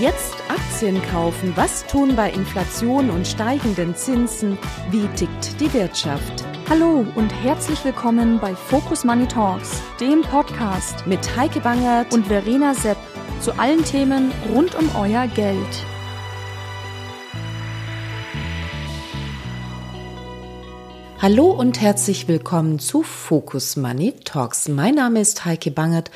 Jetzt Aktien kaufen. Was tun bei Inflation und steigenden Zinsen? Wie tickt die Wirtschaft? Hallo und herzlich willkommen bei Focus Money Talks, dem Podcast mit Heike Bangert und Verena Sepp zu allen Themen rund um euer Geld. Hallo und herzlich willkommen zu Focus Money Talks. Mein Name ist Heike Bangert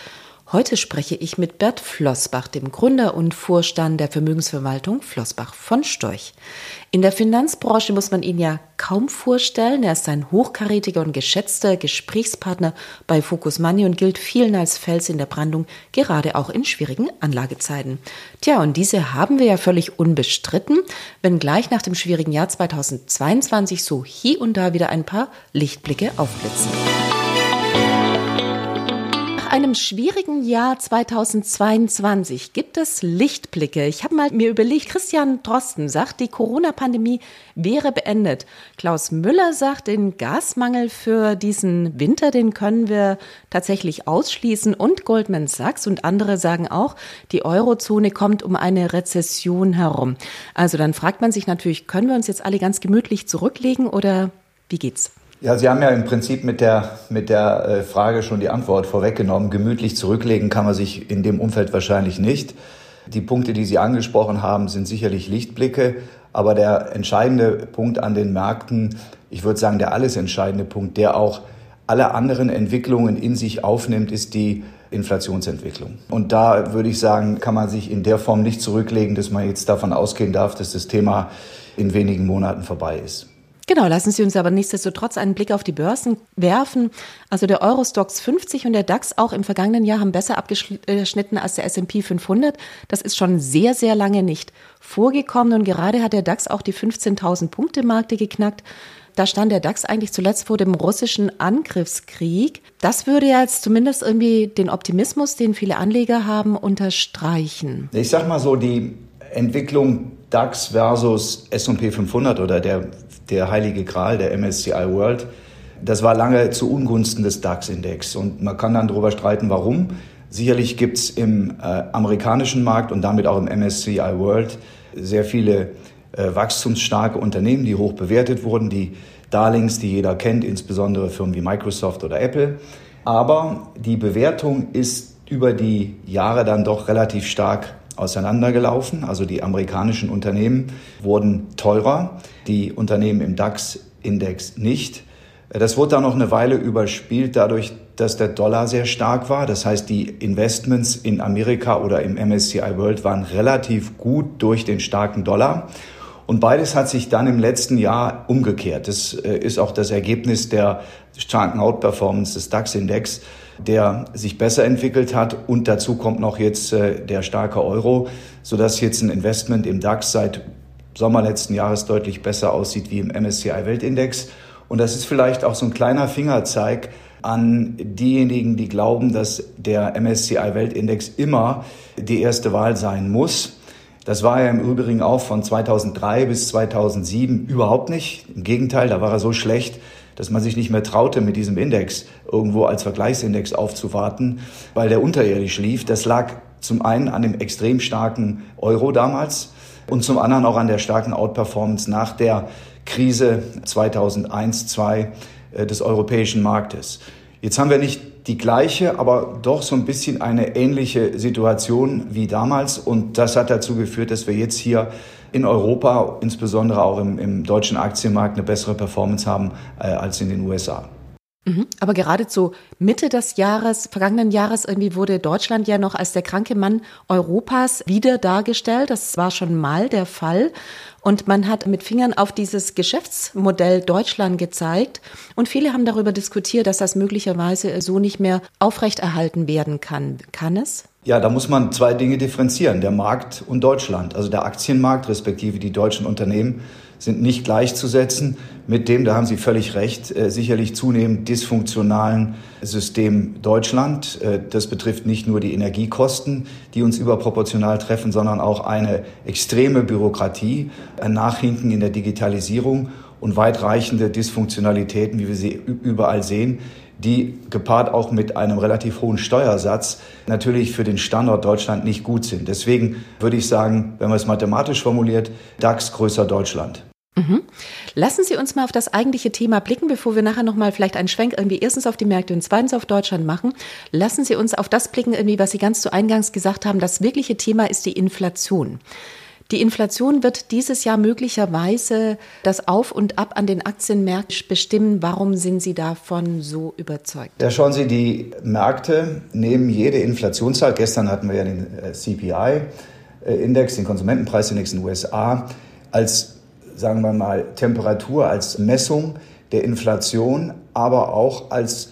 Heute spreche ich mit Bert Flossbach, dem Gründer und Vorstand der Vermögensverwaltung Flossbach von Storch. In der Finanzbranche muss man ihn ja kaum vorstellen. Er ist ein hochkarätiger und geschätzter Gesprächspartner bei Focus Money und gilt vielen als Fels in der Brandung, gerade auch in schwierigen Anlagezeiten. Tja, und diese haben wir ja völlig unbestritten, wenngleich nach dem schwierigen Jahr 2022 so hier und da wieder ein paar Lichtblicke aufblitzen einem schwierigen Jahr 2022 gibt es Lichtblicke. Ich habe mal mir überlegt, Christian Drosten sagt, die Corona-Pandemie wäre beendet. Klaus Müller sagt, den Gasmangel für diesen Winter, den können wir tatsächlich ausschließen. Und Goldman Sachs und andere sagen auch, die Eurozone kommt um eine Rezession herum. Also dann fragt man sich natürlich, können wir uns jetzt alle ganz gemütlich zurücklegen oder wie geht's? Ja, Sie haben ja im Prinzip mit der, mit der äh, Frage schon die Antwort vorweggenommen. Gemütlich zurücklegen kann man sich in dem Umfeld wahrscheinlich nicht. Die Punkte, die Sie angesprochen haben, sind sicherlich Lichtblicke. Aber der entscheidende Punkt an den Märkten, ich würde sagen, der alles entscheidende Punkt, der auch alle anderen Entwicklungen in sich aufnimmt, ist die Inflationsentwicklung. Und da würde ich sagen, kann man sich in der Form nicht zurücklegen, dass man jetzt davon ausgehen darf, dass das Thema in wenigen Monaten vorbei ist. Genau, lassen Sie uns aber nichtsdestotrotz einen Blick auf die Börsen werfen. Also der Eurostox 50 und der DAX auch im vergangenen Jahr haben besser abgeschnitten als der S&P 500. Das ist schon sehr, sehr lange nicht vorgekommen und gerade hat der DAX auch die 15.000 Punkte Marke geknackt. Da stand der DAX eigentlich zuletzt vor dem russischen Angriffskrieg. Das würde ja jetzt zumindest irgendwie den Optimismus, den viele Anleger haben, unterstreichen. Ich sag mal so, die Entwicklung DAX versus S&P 500 oder der der heilige Gral, der MSCI World. Das war lange zu Ungunsten des DAX-Index. Und man kann dann darüber streiten, warum. Sicherlich gibt es im äh, amerikanischen Markt und damit auch im MSCI World sehr viele äh, wachstumsstarke Unternehmen, die hoch bewertet wurden, die Darlings, die jeder kennt, insbesondere Firmen wie Microsoft oder Apple. Aber die Bewertung ist über die Jahre dann doch relativ stark auseinandergelaufen. Also die amerikanischen Unternehmen wurden teurer, die Unternehmen im DAX-Index nicht. Das wurde dann noch eine Weile überspielt dadurch, dass der Dollar sehr stark war. Das heißt, die Investments in Amerika oder im MSCI World waren relativ gut durch den starken Dollar. Und beides hat sich dann im letzten Jahr umgekehrt. Das äh, ist auch das Ergebnis der starken Outperformance des DAX-Index der sich besser entwickelt hat. Und dazu kommt noch jetzt äh, der starke Euro, sodass jetzt ein Investment im DAX seit Sommer letzten Jahres deutlich besser aussieht wie im MSCI Weltindex. Und das ist vielleicht auch so ein kleiner Fingerzeig an diejenigen, die glauben, dass der MSCI Weltindex immer die erste Wahl sein muss. Das war er im Übrigen auch von 2003 bis 2007 überhaupt nicht. Im Gegenteil, da war er so schlecht, dass man sich nicht mehr traute, mit diesem Index irgendwo als Vergleichsindex aufzuwarten, weil der unterirdisch lief. Das lag zum einen an dem extrem starken Euro damals und zum anderen auch an der starken Outperformance nach der Krise 2001, 2002 äh, des europäischen Marktes. Jetzt haben wir nicht die gleiche, aber doch so ein bisschen eine ähnliche Situation wie damals. Und das hat dazu geführt, dass wir jetzt hier in Europa, insbesondere auch im, im deutschen Aktienmarkt, eine bessere Performance haben äh, als in den USA. Mhm. Aber gerade zu Mitte des Jahres, vergangenen Jahres, irgendwie wurde Deutschland ja noch als der kranke Mann Europas wieder dargestellt. Das war schon mal der Fall. Und man hat mit Fingern auf dieses Geschäftsmodell Deutschland gezeigt. Und viele haben darüber diskutiert, dass das möglicherweise so nicht mehr aufrechterhalten werden kann. Kann es? Ja, da muss man zwei Dinge differenzieren, der Markt und Deutschland. Also der Aktienmarkt respektive die deutschen Unternehmen sind nicht gleichzusetzen mit dem, da haben Sie völlig recht, äh, sicherlich zunehmend dysfunktionalen System Deutschland. Äh, das betrifft nicht nur die Energiekosten, die uns überproportional treffen, sondern auch eine extreme Bürokratie, ein Nachhinken in der Digitalisierung und weitreichende Dysfunktionalitäten, wie wir sie überall sehen, die gepaart auch mit einem relativ hohen Steuersatz natürlich für den Standort Deutschland nicht gut sind. Deswegen würde ich sagen, wenn man es mathematisch formuliert, DAX größer Deutschland. Mhm. Lassen Sie uns mal auf das eigentliche Thema blicken, bevor wir nachher nochmal vielleicht einen Schwenk irgendwie erstens auf die Märkte und zweitens auf Deutschland machen. Lassen Sie uns auf das blicken, irgendwie, was Sie ganz zu Eingangs gesagt haben. Das wirkliche Thema ist die Inflation. Die Inflation wird dieses Jahr möglicherweise das Auf und Ab an den Aktienmärkten bestimmen. Warum sind Sie davon so überzeugt? Da schauen Sie, die Märkte nehmen jede Inflationszahl. Gestern hatten wir ja den äh, CPI-Index, den Konsumentenpreisindex in den USA, als sagen wir mal, Temperatur als Messung der Inflation, aber auch als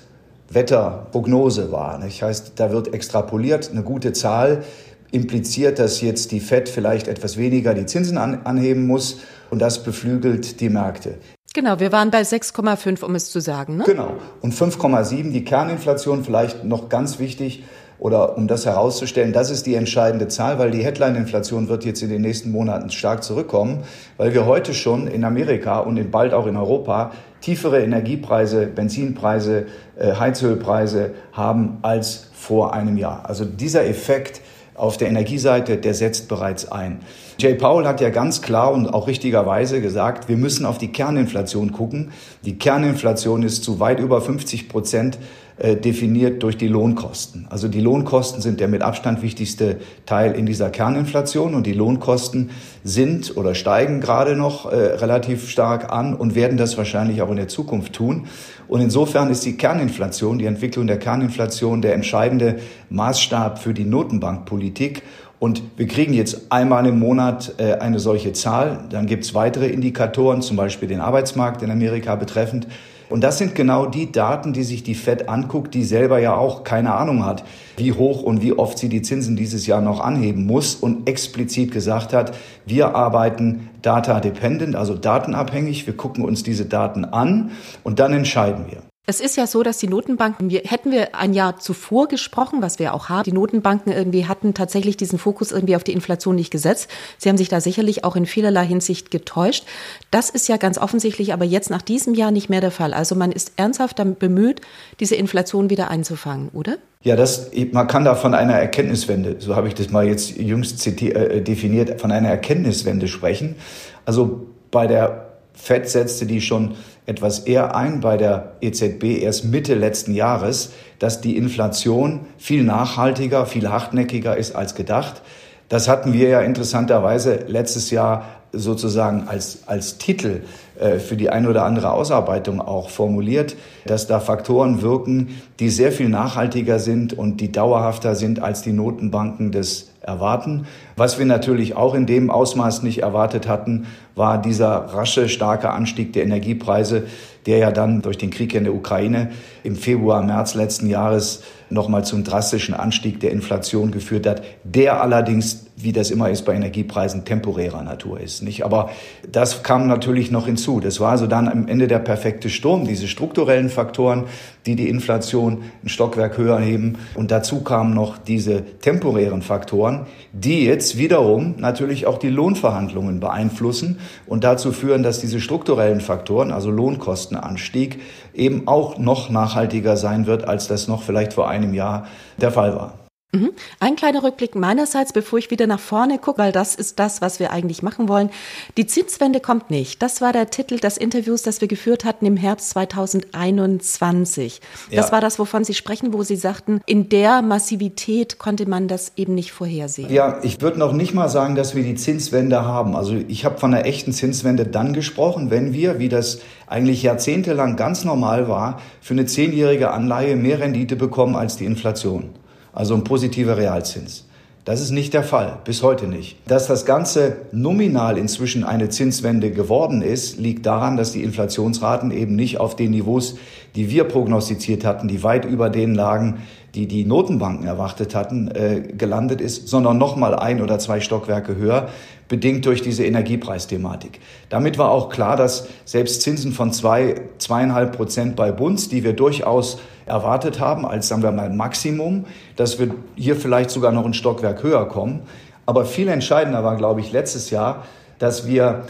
Wetterprognose wahr. Das heißt, da wird extrapoliert, eine gute Zahl impliziert, dass jetzt die Fed vielleicht etwas weniger die Zinsen an, anheben muss und das beflügelt die Märkte. Genau, wir waren bei 6,5, um es zu sagen. Ne? Genau. Und 5,7, die Kerninflation, vielleicht noch ganz wichtig, oder um das herauszustellen, das ist die entscheidende Zahl, weil die Headline-Inflation wird jetzt in den nächsten Monaten stark zurückkommen, weil wir heute schon in Amerika und bald auch in Europa tiefere Energiepreise, Benzinpreise, äh, Heizölpreise haben als vor einem Jahr. Also dieser Effekt auf der Energieseite, der setzt bereits ein. Jay Powell hat ja ganz klar und auch richtigerweise gesagt, wir müssen auf die Kerninflation gucken. Die Kerninflation ist zu weit über 50 Prozent definiert durch die Lohnkosten. Also die Lohnkosten sind der mit Abstand wichtigste Teil in dieser Kerninflation und die Lohnkosten sind oder steigen gerade noch äh, relativ stark an und werden das wahrscheinlich auch in der Zukunft tun. Und insofern ist die Kerninflation, die Entwicklung der Kerninflation der entscheidende Maßstab für die Notenbankpolitik. Und wir kriegen jetzt einmal im Monat äh, eine solche Zahl. Dann gibt es weitere Indikatoren, zum Beispiel den Arbeitsmarkt in Amerika betreffend. Und das sind genau die Daten, die sich die Fed anguckt, die selber ja auch keine Ahnung hat, wie hoch und wie oft sie die Zinsen dieses Jahr noch anheben muss und explizit gesagt hat, wir arbeiten data dependent, also datenabhängig. Wir gucken uns diese Daten an und dann entscheiden wir. Es ist ja so, dass die Notenbanken, wir, hätten wir ein Jahr zuvor gesprochen, was wir auch haben, die Notenbanken irgendwie hatten tatsächlich diesen Fokus irgendwie auf die Inflation nicht gesetzt. Sie haben sich da sicherlich auch in vielerlei Hinsicht getäuscht. Das ist ja ganz offensichtlich aber jetzt nach diesem Jahr nicht mehr der Fall. Also man ist ernsthaft damit bemüht, diese Inflation wieder einzufangen, oder? Ja, das, man kann da von einer Erkenntniswende, so habe ich das mal jetzt jüngst äh, definiert, von einer Erkenntniswende sprechen. Also bei der FED setzte die schon etwas eher ein bei der EZB erst Mitte letzten Jahres, dass die Inflation viel nachhaltiger, viel hartnäckiger ist als gedacht. Das hatten wir ja interessanterweise letztes Jahr sozusagen als, als Titel äh, für die ein oder andere Ausarbeitung auch formuliert, dass da Faktoren wirken, die sehr viel nachhaltiger sind und die dauerhafter sind als die Notenbanken des erwarten. Was wir natürlich auch in dem Ausmaß nicht erwartet hatten, war dieser rasche, starke Anstieg der Energiepreise, der ja dann durch den Krieg in der Ukraine im Februar, März letzten Jahres nochmal zum drastischen Anstieg der Inflation geführt hat, der allerdings, wie das immer ist bei Energiepreisen, temporärer Natur ist. Nicht? Aber das kam natürlich noch hinzu. Das war also dann am Ende der perfekte Sturm, diese strukturellen Faktoren, die die Inflation ein Stockwerk höher heben. Und dazu kamen noch diese temporären Faktoren, die jetzt wiederum natürlich auch die Lohnverhandlungen beeinflussen und dazu führen, dass diese strukturellen Faktoren, also Lohnkostenanstieg, eben auch noch nachhaltiger sein wird, als das noch vielleicht vor einem Jahr der Fall war. Mhm. Ein kleiner Rückblick meinerseits, bevor ich wieder nach vorne gucke, weil das ist das, was wir eigentlich machen wollen. Die Zinswende kommt nicht. Das war der Titel des Interviews, das wir geführt hatten im Herbst 2021. Ja. Das war das, wovon Sie sprechen, wo Sie sagten, in der Massivität konnte man das eben nicht vorhersehen. Ja, ich würde noch nicht mal sagen, dass wir die Zinswende haben. Also ich habe von einer echten Zinswende dann gesprochen, wenn wir, wie das eigentlich jahrzehntelang ganz normal war, für eine zehnjährige Anleihe mehr Rendite bekommen als die Inflation also ein positiver Realzins. Das ist nicht der Fall, bis heute nicht. Dass das Ganze nominal inzwischen eine Zinswende geworden ist, liegt daran, dass die Inflationsraten eben nicht auf den Niveaus, die wir prognostiziert hatten, die weit über den lagen, die die Notenbanken erwartet hatten, äh, gelandet ist, sondern nochmal ein oder zwei Stockwerke höher, bedingt durch diese Energiepreisthematik. Damit war auch klar, dass selbst Zinsen von zwei, zweieinhalb Prozent bei Bunds, die wir durchaus erwartet haben, als sagen wir mal Maximum, dass wir hier vielleicht sogar noch ein Stockwerk höher kommen. Aber viel entscheidender war, glaube ich, letztes Jahr, dass wir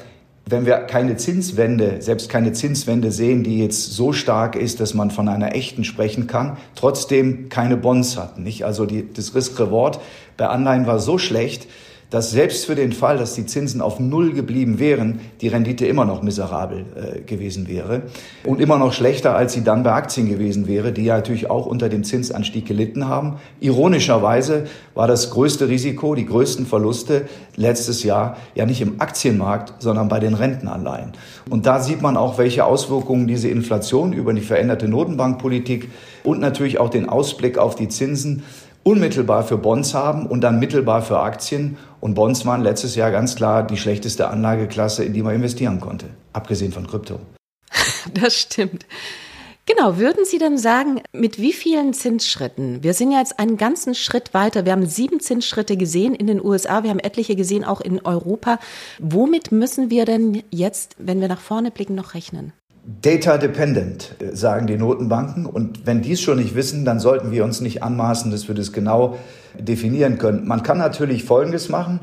wenn wir keine Zinswende, selbst keine Zinswende sehen, die jetzt so stark ist, dass man von einer echten sprechen kann, trotzdem keine Bonds hatten. Nicht? Also die, das Risk-Reward bei Anleihen war so schlecht, dass selbst für den Fall, dass die Zinsen auf Null geblieben wären, die Rendite immer noch miserabel äh, gewesen wäre und immer noch schlechter, als sie dann bei Aktien gewesen wäre, die ja natürlich auch unter dem Zinsanstieg gelitten haben. Ironischerweise war das größte Risiko, die größten Verluste letztes Jahr ja nicht im Aktienmarkt, sondern bei den Rentenanleihen. Und da sieht man auch, welche Auswirkungen diese Inflation über die veränderte Notenbankpolitik und natürlich auch den Ausblick auf die Zinsen unmittelbar für Bonds haben und dann mittelbar für Aktien. Und Bonds waren letztes Jahr ganz klar die schlechteste Anlageklasse, in die man investieren konnte, abgesehen von Krypto. Das stimmt. Genau, würden Sie denn sagen, mit wie vielen Zinsschritten? Wir sind ja jetzt einen ganzen Schritt weiter. Wir haben sieben Zinsschritte gesehen in den USA, wir haben etliche gesehen auch in Europa. Womit müssen wir denn jetzt, wenn wir nach vorne blicken, noch rechnen? Data dependent, äh, sagen die Notenbanken. Und wenn die es schon nicht wissen, dann sollten wir uns nicht anmaßen, dass wir das genau definieren können. Man kann natürlich Folgendes machen,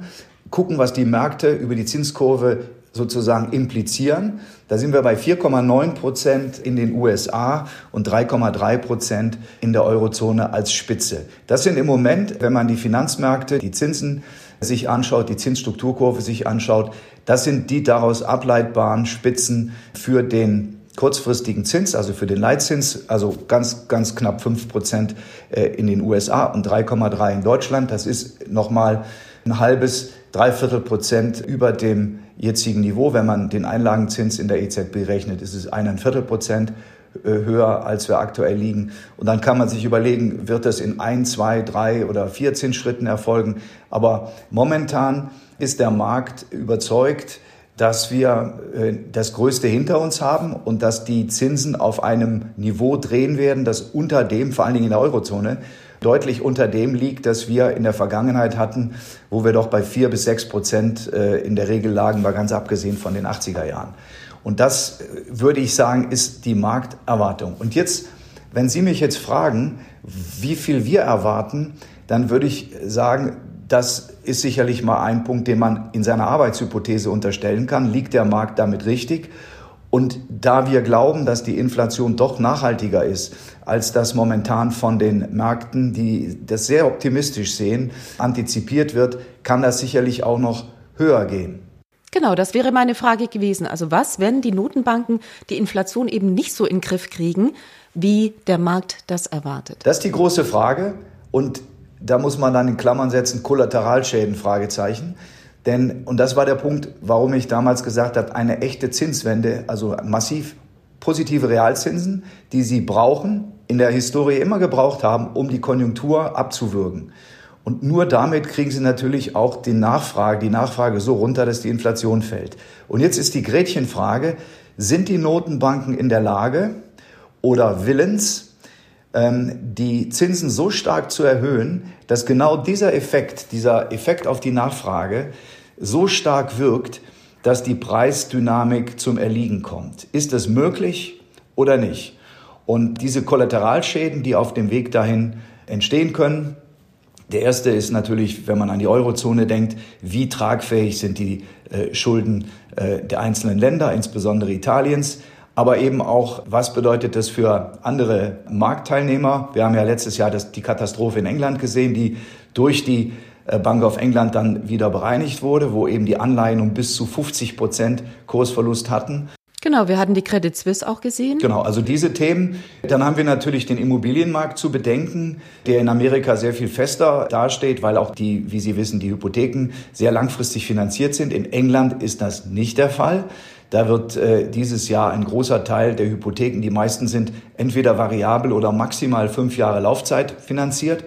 gucken, was die Märkte über die Zinskurve sozusagen implizieren. Da sind wir bei 4,9 Prozent in den USA und 3,3 Prozent in der Eurozone als Spitze. Das sind im Moment, wenn man die Finanzmärkte, die Zinsen sich anschaut, die Zinsstrukturkurve sich anschaut, das sind die daraus ableitbaren Spitzen für den kurzfristigen Zins, also für den Leitzins, also ganz, ganz knapp fünf Prozent äh, in den USA und 3,3 in Deutschland. Das ist nochmal ein halbes, dreiviertel Prozent über dem jetzigen Niveau. Wenn man den Einlagenzins in der EZB rechnet, ist es eineinviertel Prozent höher, als wir aktuell liegen. Und dann kann man sich überlegen, wird das in ein, zwei, drei oder vier Zinsschritten erfolgen. Aber momentan ist der Markt überzeugt, dass wir äh, das Größte hinter uns haben und dass die Zinsen auf einem Niveau drehen werden, das unter dem, vor allen Dingen in der Eurozone, deutlich unter dem liegt, das wir in der Vergangenheit hatten, wo wir doch bei vier bis sechs Prozent äh, in der Regel lagen, mal ganz abgesehen von den 80er Jahren. Und das, äh, würde ich sagen, ist die Markterwartung. Und jetzt, wenn Sie mich jetzt fragen, wie viel wir erwarten, dann würde ich sagen, das ist sicherlich mal ein Punkt, den man in seiner Arbeitshypothese unterstellen kann. Liegt der Markt damit richtig? Und da wir glauben, dass die Inflation doch nachhaltiger ist, als das momentan von den Märkten, die das sehr optimistisch sehen, antizipiert wird, kann das sicherlich auch noch höher gehen. Genau, das wäre meine Frage gewesen. Also was, wenn die Notenbanken die Inflation eben nicht so in den Griff kriegen, wie der Markt das erwartet? Das ist die große Frage. Und da muss man dann in Klammern setzen, Kollateralschäden, Fragezeichen. Denn, und das war der Punkt, warum ich damals gesagt habe, eine echte Zinswende, also massiv positive Realzinsen, die Sie brauchen, in der Historie immer gebraucht haben, um die Konjunktur abzuwürgen. Und nur damit kriegen Sie natürlich auch die Nachfrage, die Nachfrage so runter, dass die Inflation fällt. Und jetzt ist die Gretchenfrage, sind die Notenbanken in der Lage oder willens, ähm, die Zinsen so stark zu erhöhen, dass genau dieser Effekt, dieser Effekt auf die Nachfrage so stark wirkt, dass die Preisdynamik zum Erliegen kommt. Ist das möglich oder nicht? Und diese Kollateralschäden, die auf dem Weg dahin entstehen können, der erste ist natürlich, wenn man an die Eurozone denkt, wie tragfähig sind die äh, Schulden äh, der einzelnen Länder, insbesondere Italiens aber eben auch, was bedeutet das für andere Marktteilnehmer? Wir haben ja letztes Jahr das, die Katastrophe in England gesehen, die durch die äh, Bank of England dann wieder bereinigt wurde, wo eben die Anleihen um bis zu 50 Prozent Kursverlust hatten. Genau, wir hatten die Credit Suisse auch gesehen. Genau, also diese Themen. Dann haben wir natürlich den Immobilienmarkt zu bedenken, der in Amerika sehr viel fester dasteht, weil auch die, wie Sie wissen, die Hypotheken sehr langfristig finanziert sind. In England ist das nicht der Fall. Da wird äh, dieses Jahr ein großer Teil der Hypotheken, die meisten sind entweder variabel oder maximal fünf Jahre Laufzeit finanziert.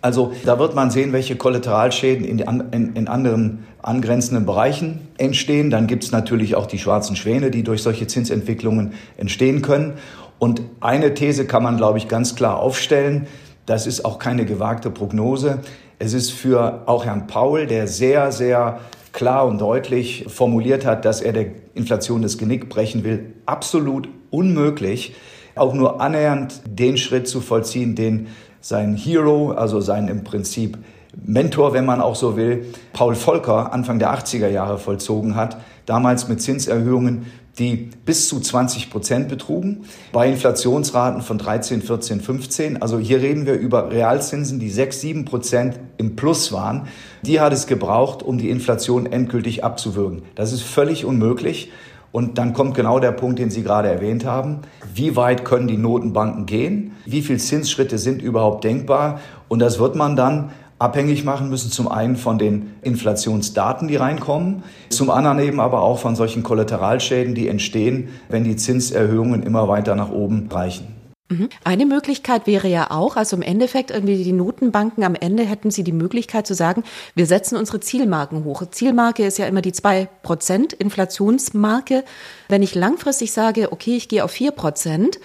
Also da wird man sehen, welche Kollateralschäden in, in, in anderen angrenzenden Bereichen entstehen. Dann gibt es natürlich auch die schwarzen Schwäne, die durch solche Zinsentwicklungen entstehen können. Und eine These kann man, glaube ich, ganz klar aufstellen. Das ist auch keine gewagte Prognose. Es ist für auch Herrn Paul, der sehr, sehr klar und deutlich formuliert hat, dass er der Inflation das Genick brechen will, absolut unmöglich, auch nur annähernd den Schritt zu vollziehen, den sein Hero, also sein im Prinzip Mentor, wenn man auch so will, Paul Volcker Anfang der 80er Jahre vollzogen hat, damals mit Zinserhöhungen, die bis zu 20 Prozent betrugen, bei Inflationsraten von 13, 14, 15. Also hier reden wir über Realzinsen, die 6, 7 Prozent im Plus waren. Die hat es gebraucht, um die Inflation endgültig abzuwürgen. Das ist völlig unmöglich. Und dann kommt genau der Punkt, den Sie gerade erwähnt haben. Wie weit können die Notenbanken gehen? Wie viele Zinsschritte sind überhaupt denkbar? Und das wird man dann abhängig machen müssen, zum einen von den Inflationsdaten, die reinkommen, zum anderen eben aber auch von solchen Kollateralschäden, die entstehen, wenn die Zinserhöhungen immer weiter nach oben reichen. Mhm. Eine Möglichkeit wäre ja auch, also im Endeffekt irgendwie die Notenbanken am Ende hätten sie die Möglichkeit zu sagen, wir setzen unsere Zielmarken hoch. Zielmarke ist ja immer die zwei Prozent Inflationsmarke. Wenn ich langfristig sage, okay, ich gehe auf vier Prozent,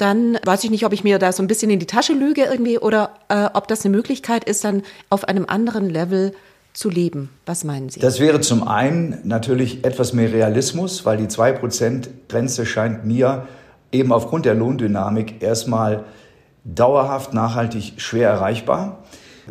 dann weiß ich nicht, ob ich mir da so ein bisschen in die Tasche lüge irgendwie oder äh, ob das eine Möglichkeit ist, dann auf einem anderen Level zu leben. Was meinen Sie? Das wäre zum einen natürlich etwas mehr Realismus, weil die 2%-Grenze scheint mir eben aufgrund der Lohndynamik erstmal dauerhaft nachhaltig schwer erreichbar.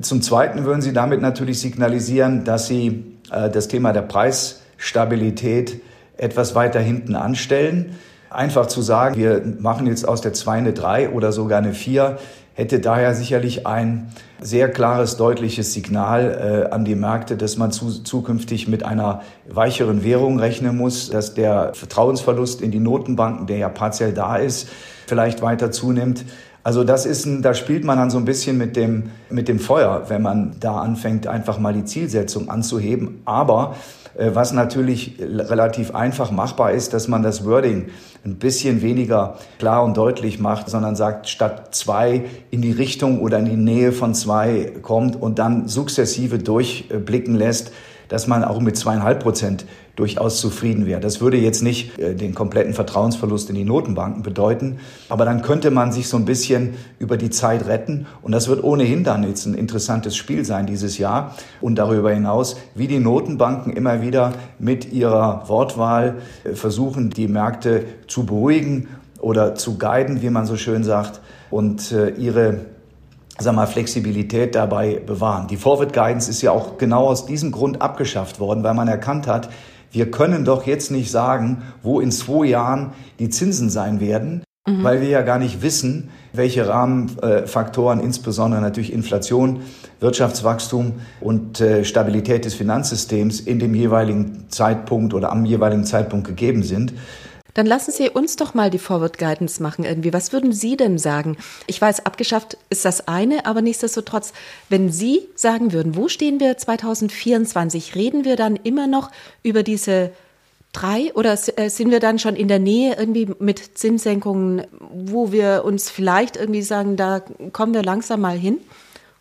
Zum Zweiten würden Sie damit natürlich signalisieren, dass Sie äh, das Thema der Preisstabilität etwas weiter hinten anstellen. Einfach zu sagen, wir machen jetzt aus der 2 eine 3 oder sogar eine 4, hätte daher sicherlich ein sehr klares, deutliches Signal äh, an die Märkte, dass man zu, zukünftig mit einer weicheren Währung rechnen muss, dass der Vertrauensverlust in die Notenbanken, der ja partiell da ist, vielleicht weiter zunimmt. Also das ist ein, da spielt man dann so ein bisschen mit dem, mit dem Feuer, wenn man da anfängt, einfach mal die Zielsetzung anzuheben. Aber äh, was natürlich relativ einfach machbar ist, dass man das Wording ein bisschen weniger klar und deutlich macht, sondern sagt, statt zwei in die Richtung oder in die Nähe von zwei kommt und dann sukzessive durchblicken lässt, dass man auch mit zweieinhalb Prozent durchaus zufrieden wäre. Das würde jetzt nicht äh, den kompletten Vertrauensverlust in die Notenbanken bedeuten, aber dann könnte man sich so ein bisschen über die Zeit retten und das wird ohnehin dann jetzt ein interessantes Spiel sein dieses Jahr und darüber hinaus, wie die Notenbanken immer wieder mit ihrer Wortwahl äh, versuchen, die Märkte zu beruhigen oder zu guiden, wie man so schön sagt, und äh, ihre sag mal, Flexibilität dabei bewahren. Die Forward Guidance ist ja auch genau aus diesem Grund abgeschafft worden, weil man erkannt hat, wir können doch jetzt nicht sagen, wo in zwei Jahren die Zinsen sein werden, mhm. weil wir ja gar nicht wissen, welche Rahmenfaktoren, insbesondere natürlich Inflation, Wirtschaftswachstum und äh, Stabilität des Finanzsystems in dem jeweiligen Zeitpunkt oder am jeweiligen Zeitpunkt gegeben sind. Dann lassen Sie uns doch mal die Forward Guidance machen irgendwie. Was würden Sie denn sagen? Ich weiß, abgeschafft ist das eine, aber nichtsdestotrotz, wenn Sie sagen würden, wo stehen wir 2024, reden wir dann immer noch über diese drei oder äh, sind wir dann schon in der Nähe irgendwie mit Zinssenkungen, wo wir uns vielleicht irgendwie sagen, da kommen wir langsam mal hin?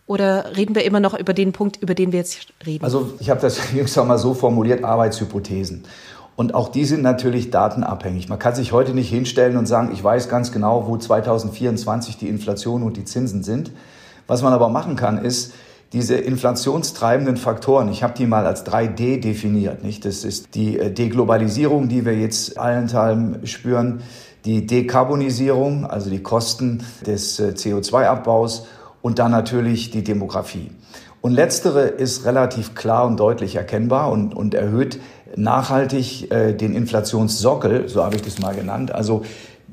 Oder reden wir immer noch über den Punkt, über den wir jetzt reden? Also ich habe das jüngst mal so formuliert, Arbeitshypothesen. Und auch die sind natürlich datenabhängig. Man kann sich heute nicht hinstellen und sagen, ich weiß ganz genau, wo 2024 die Inflation und die Zinsen sind. Was man aber machen kann, ist, diese inflationstreibenden Faktoren, ich habe die mal als 3D definiert. Nicht? Das ist die äh, Deglobalisierung, die wir jetzt allenthalben spüren, die Dekarbonisierung, also die Kosten des äh, CO2-Abbaus und dann natürlich die Demografie. Und letztere ist relativ klar und deutlich erkennbar und, und erhöht nachhaltig äh, den Inflationssockel, so habe ich das mal genannt. Also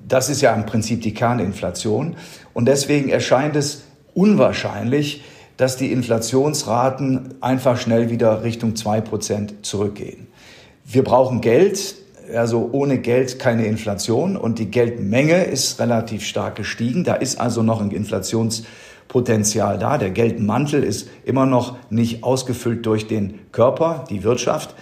das ist ja im Prinzip die Kerninflation. Und deswegen erscheint es unwahrscheinlich, dass die Inflationsraten einfach schnell wieder Richtung zwei Prozent zurückgehen. Wir brauchen Geld, also ohne Geld keine Inflation und die Geldmenge ist relativ stark gestiegen. Da ist also noch ein Inflationspotenzial da. Der Geldmantel ist immer noch nicht ausgefüllt durch den Körper, die Wirtschaft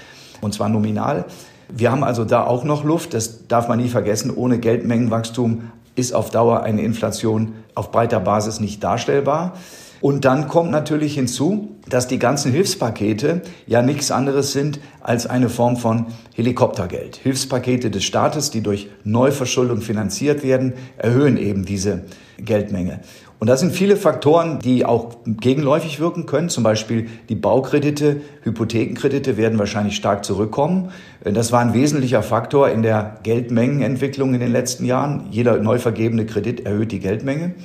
und zwar nominal. Wir haben also da auch noch Luft, das darf man nie vergessen. Ohne Geldmengenwachstum ist auf Dauer eine Inflation auf breiter Basis nicht darstellbar. Und dann kommt natürlich hinzu, dass die ganzen Hilfspakete ja nichts anderes sind als eine Form von Helikoptergeld. Hilfspakete des Staates, die durch Neuverschuldung finanziert werden, erhöhen eben diese Geldmenge. Und das sind viele Faktoren, die auch gegenläufig wirken können. Zum Beispiel die Baukredite, Hypothekenkredite werden wahrscheinlich stark zurückkommen. Das war ein wesentlicher Faktor in der Geldmengenentwicklung in den letzten Jahren. Jeder neu vergebene Kredit erhöht die Geldmenge.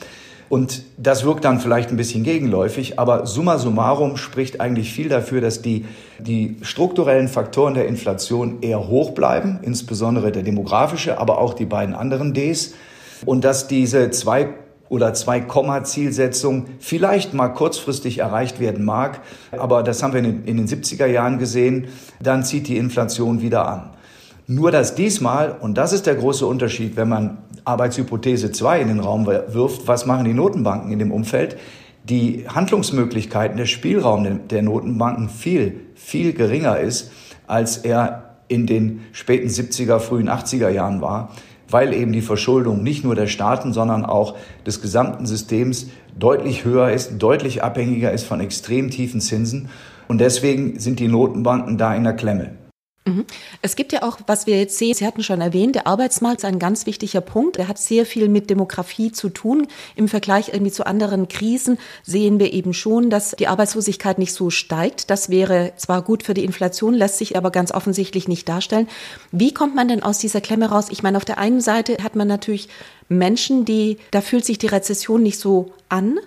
Und das wirkt dann vielleicht ein bisschen gegenläufig, aber summa summarum spricht eigentlich viel dafür, dass die, die strukturellen Faktoren der Inflation eher hoch bleiben, insbesondere der demografische, aber auch die beiden anderen Ds. Und dass diese zwei oder zwei Komma-Zielsetzung vielleicht mal kurzfristig erreicht werden mag, aber das haben wir in den 70er Jahren gesehen, dann zieht die Inflation wieder an. Nur dass diesmal, und das ist der große Unterschied, wenn man Arbeitshypothese 2 in den Raum wirft, was machen die Notenbanken in dem Umfeld? Die Handlungsmöglichkeiten, der Spielraum der Notenbanken viel, viel geringer ist, als er in den späten 70er, frühen 80er Jahren war, weil eben die Verschuldung nicht nur der Staaten, sondern auch des gesamten Systems deutlich höher ist, deutlich abhängiger ist von extrem tiefen Zinsen. Und deswegen sind die Notenbanken da in der Klemme. Mhm. Es gibt ja auch, was wir jetzt sehen, Sie hatten schon erwähnt, der Arbeitsmarkt ist ein ganz wichtiger Punkt. Er hat sehr viel mit Demografie zu tun. Im Vergleich irgendwie zu anderen Krisen sehen wir eben schon, dass die Arbeitslosigkeit nicht so steigt. Das wäre zwar gut für die Inflation, lässt sich aber ganz offensichtlich nicht darstellen. Wie kommt man denn aus dieser Klemme raus? Ich meine, auf der einen Seite hat man natürlich Menschen, die, da fühlt sich die Rezession nicht so an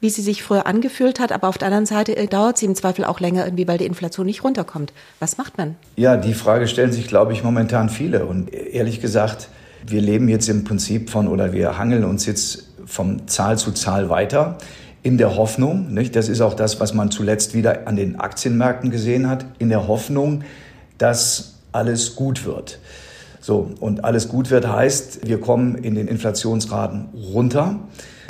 wie sie sich früher angefühlt hat, aber auf der anderen Seite äh, dauert sie im Zweifel auch länger irgendwie, weil die Inflation nicht runterkommt. Was macht man? Ja, die Frage stellen sich, glaube ich, momentan viele. Und ehrlich gesagt, wir leben jetzt im Prinzip von oder wir hangeln uns jetzt von Zahl zu Zahl weiter in der Hoffnung, nicht? das ist auch das, was man zuletzt wieder an den Aktienmärkten gesehen hat, in der Hoffnung, dass alles gut wird. So, und alles gut wird heißt, wir kommen in den Inflationsraten runter.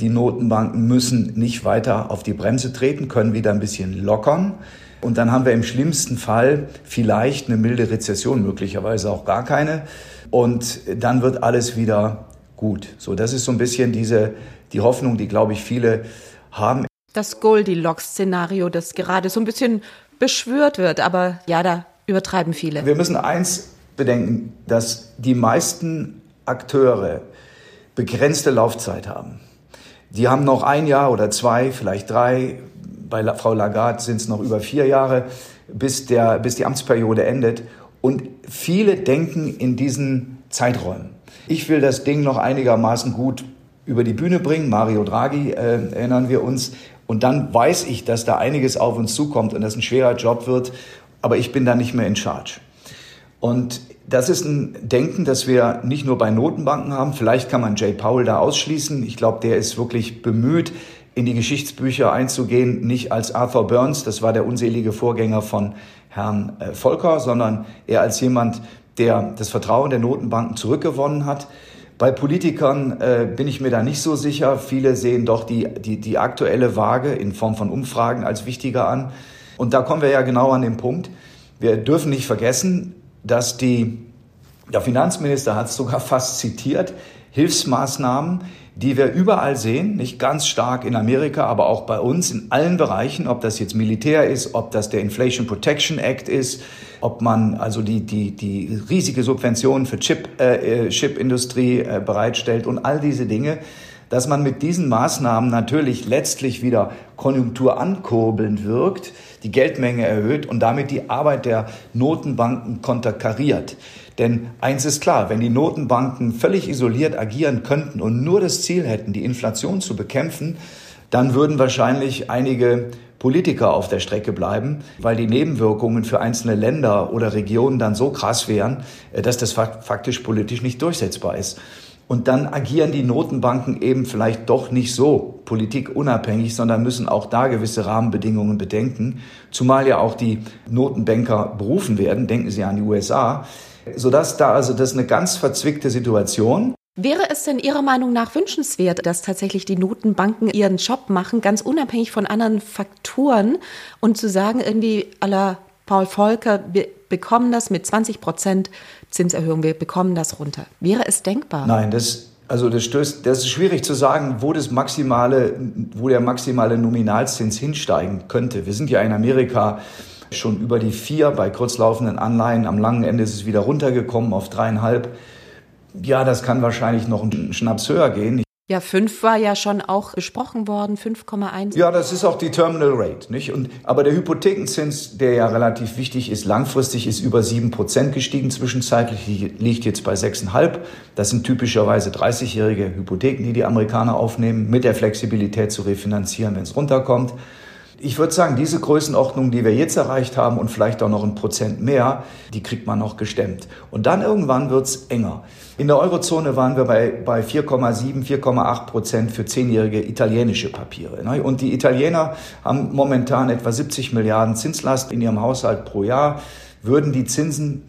Die Notenbanken müssen nicht weiter auf die Bremse treten, können wieder ein bisschen lockern. Und dann haben wir im schlimmsten Fall vielleicht eine milde Rezession, möglicherweise auch gar keine. Und dann wird alles wieder gut. So, das ist so ein bisschen diese, die Hoffnung, die, glaube ich, viele haben. Das Goldilocks-Szenario, das gerade so ein bisschen beschwört wird. Aber ja, da übertreiben viele. Wir müssen eins bedenken, dass die meisten Akteure begrenzte Laufzeit haben. Die haben noch ein Jahr oder zwei, vielleicht drei. Bei Frau Lagarde sind es noch über vier Jahre, bis, der, bis die Amtsperiode endet. Und viele denken in diesen Zeiträumen. Ich will das Ding noch einigermaßen gut über die Bühne bringen. Mario Draghi äh, erinnern wir uns. Und dann weiß ich, dass da einiges auf uns zukommt und das ein schwerer Job wird. Aber ich bin da nicht mehr in Charge. Und das ist ein Denken, das wir nicht nur bei Notenbanken haben. Vielleicht kann man Jay Powell da ausschließen. Ich glaube, der ist wirklich bemüht, in die Geschichtsbücher einzugehen, nicht als Arthur Burns, das war der unselige Vorgänger von Herrn äh, Volcker, sondern eher als jemand, der das Vertrauen der Notenbanken zurückgewonnen hat. Bei Politikern äh, bin ich mir da nicht so sicher. Viele sehen doch die, die, die aktuelle Waage in Form von Umfragen als wichtiger an. Und da kommen wir ja genau an den Punkt. Wir dürfen nicht vergessen, dass die, der Finanzminister hat es sogar fast zitiert, Hilfsmaßnahmen, die wir überall sehen, nicht ganz stark in Amerika, aber auch bei uns in allen Bereichen, ob das jetzt Militär ist, ob das der Inflation Protection Act ist, ob man also die, die, die riesige Subventionen für Chip, äh, äh Chipindustrie äh, bereitstellt und all diese Dinge, dass man mit diesen Maßnahmen natürlich letztlich wieder Konjunktur ankurbelnd wirkt, die Geldmenge erhöht und damit die Arbeit der Notenbanken konterkariert. Denn eins ist klar, wenn die Notenbanken völlig isoliert agieren könnten und nur das Ziel hätten, die Inflation zu bekämpfen, dann würden wahrscheinlich einige Politiker auf der Strecke bleiben, weil die Nebenwirkungen für einzelne Länder oder Regionen dann so krass wären, äh, dass das faktisch politisch nicht durchsetzbar ist. Und dann agieren die Notenbanken eben vielleicht doch nicht so politikunabhängig, sondern müssen auch da gewisse Rahmenbedingungen bedenken. Zumal ja auch die Notenbanker berufen werden, denken Sie an die USA, sodass da also das eine ganz verzwickte Situation. Wäre es denn Ihrer Meinung nach wünschenswert, dass tatsächlich die Notenbanken ihren Job machen, ganz unabhängig von anderen Faktoren und zu sagen, irgendwie aller Paul Volcker, wir bekommen das mit 20 Prozent Zinserhöhung, wir bekommen das runter. Wäre es denkbar? Nein, das, also das, stößt, das ist schwierig zu sagen, wo, das maximale, wo der maximale Nominalzins hinsteigen könnte. Wir sind ja in Amerika schon über die vier bei kurzlaufenden Anleihen. Am langen Ende ist es wieder runtergekommen auf dreieinhalb. Ja, das kann wahrscheinlich noch einen Schnaps höher gehen. Ja, 5 war ja schon auch besprochen worden, 5,1. Ja, das ist auch die Terminal Rate. Nicht? Und, aber der Hypothekenzins, der ja relativ wichtig ist, langfristig ist über 7% gestiegen, zwischenzeitlich liegt jetzt bei 6,5. Das sind typischerweise 30-jährige Hypotheken, die die Amerikaner aufnehmen, mit der Flexibilität zu refinanzieren, wenn es runterkommt. Ich würde sagen, diese Größenordnung, die wir jetzt erreicht haben und vielleicht auch noch ein Prozent mehr, die kriegt man noch gestemmt. Und dann irgendwann wird's enger. In der Eurozone waren wir bei, bei 4,7, 4,8 Prozent für zehnjährige italienische Papiere. Ne? Und die Italiener haben momentan etwa 70 Milliarden Zinslast in ihrem Haushalt pro Jahr. Würden die Zinsen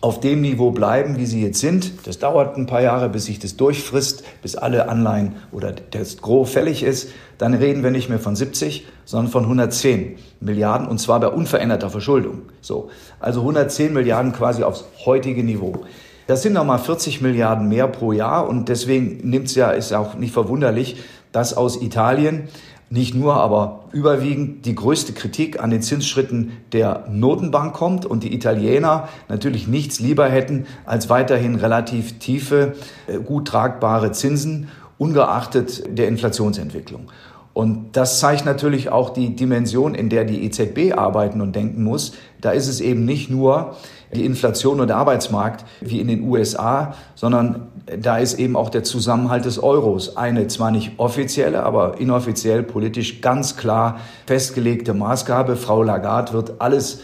auf dem Niveau bleiben, wie sie jetzt sind. Das dauert ein paar Jahre, bis sich das durchfrisst, bis alle Anleihen oder das Gros fällig ist. Dann reden wir nicht mehr von 70, sondern von 110 Milliarden und zwar bei unveränderter Verschuldung. So. Also 110 Milliarden quasi aufs heutige Niveau. Das sind nochmal 40 Milliarden mehr pro Jahr und deswegen nimmt es ja, ist auch nicht verwunderlich, dass aus Italien nicht nur, aber überwiegend die größte Kritik an den Zinsschritten der Notenbank kommt und die Italiener natürlich nichts lieber hätten als weiterhin relativ tiefe, äh, gut tragbare Zinsen, ungeachtet der Inflationsentwicklung. Und das zeigt natürlich auch die Dimension, in der die EZB arbeiten und denken muss. Da ist es eben nicht nur die Inflation und der Arbeitsmarkt wie in den USA, sondern da ist eben auch der Zusammenhalt des Euros eine zwar nicht offizielle, aber inoffiziell politisch ganz klar festgelegte Maßgabe. Frau Lagarde wird alles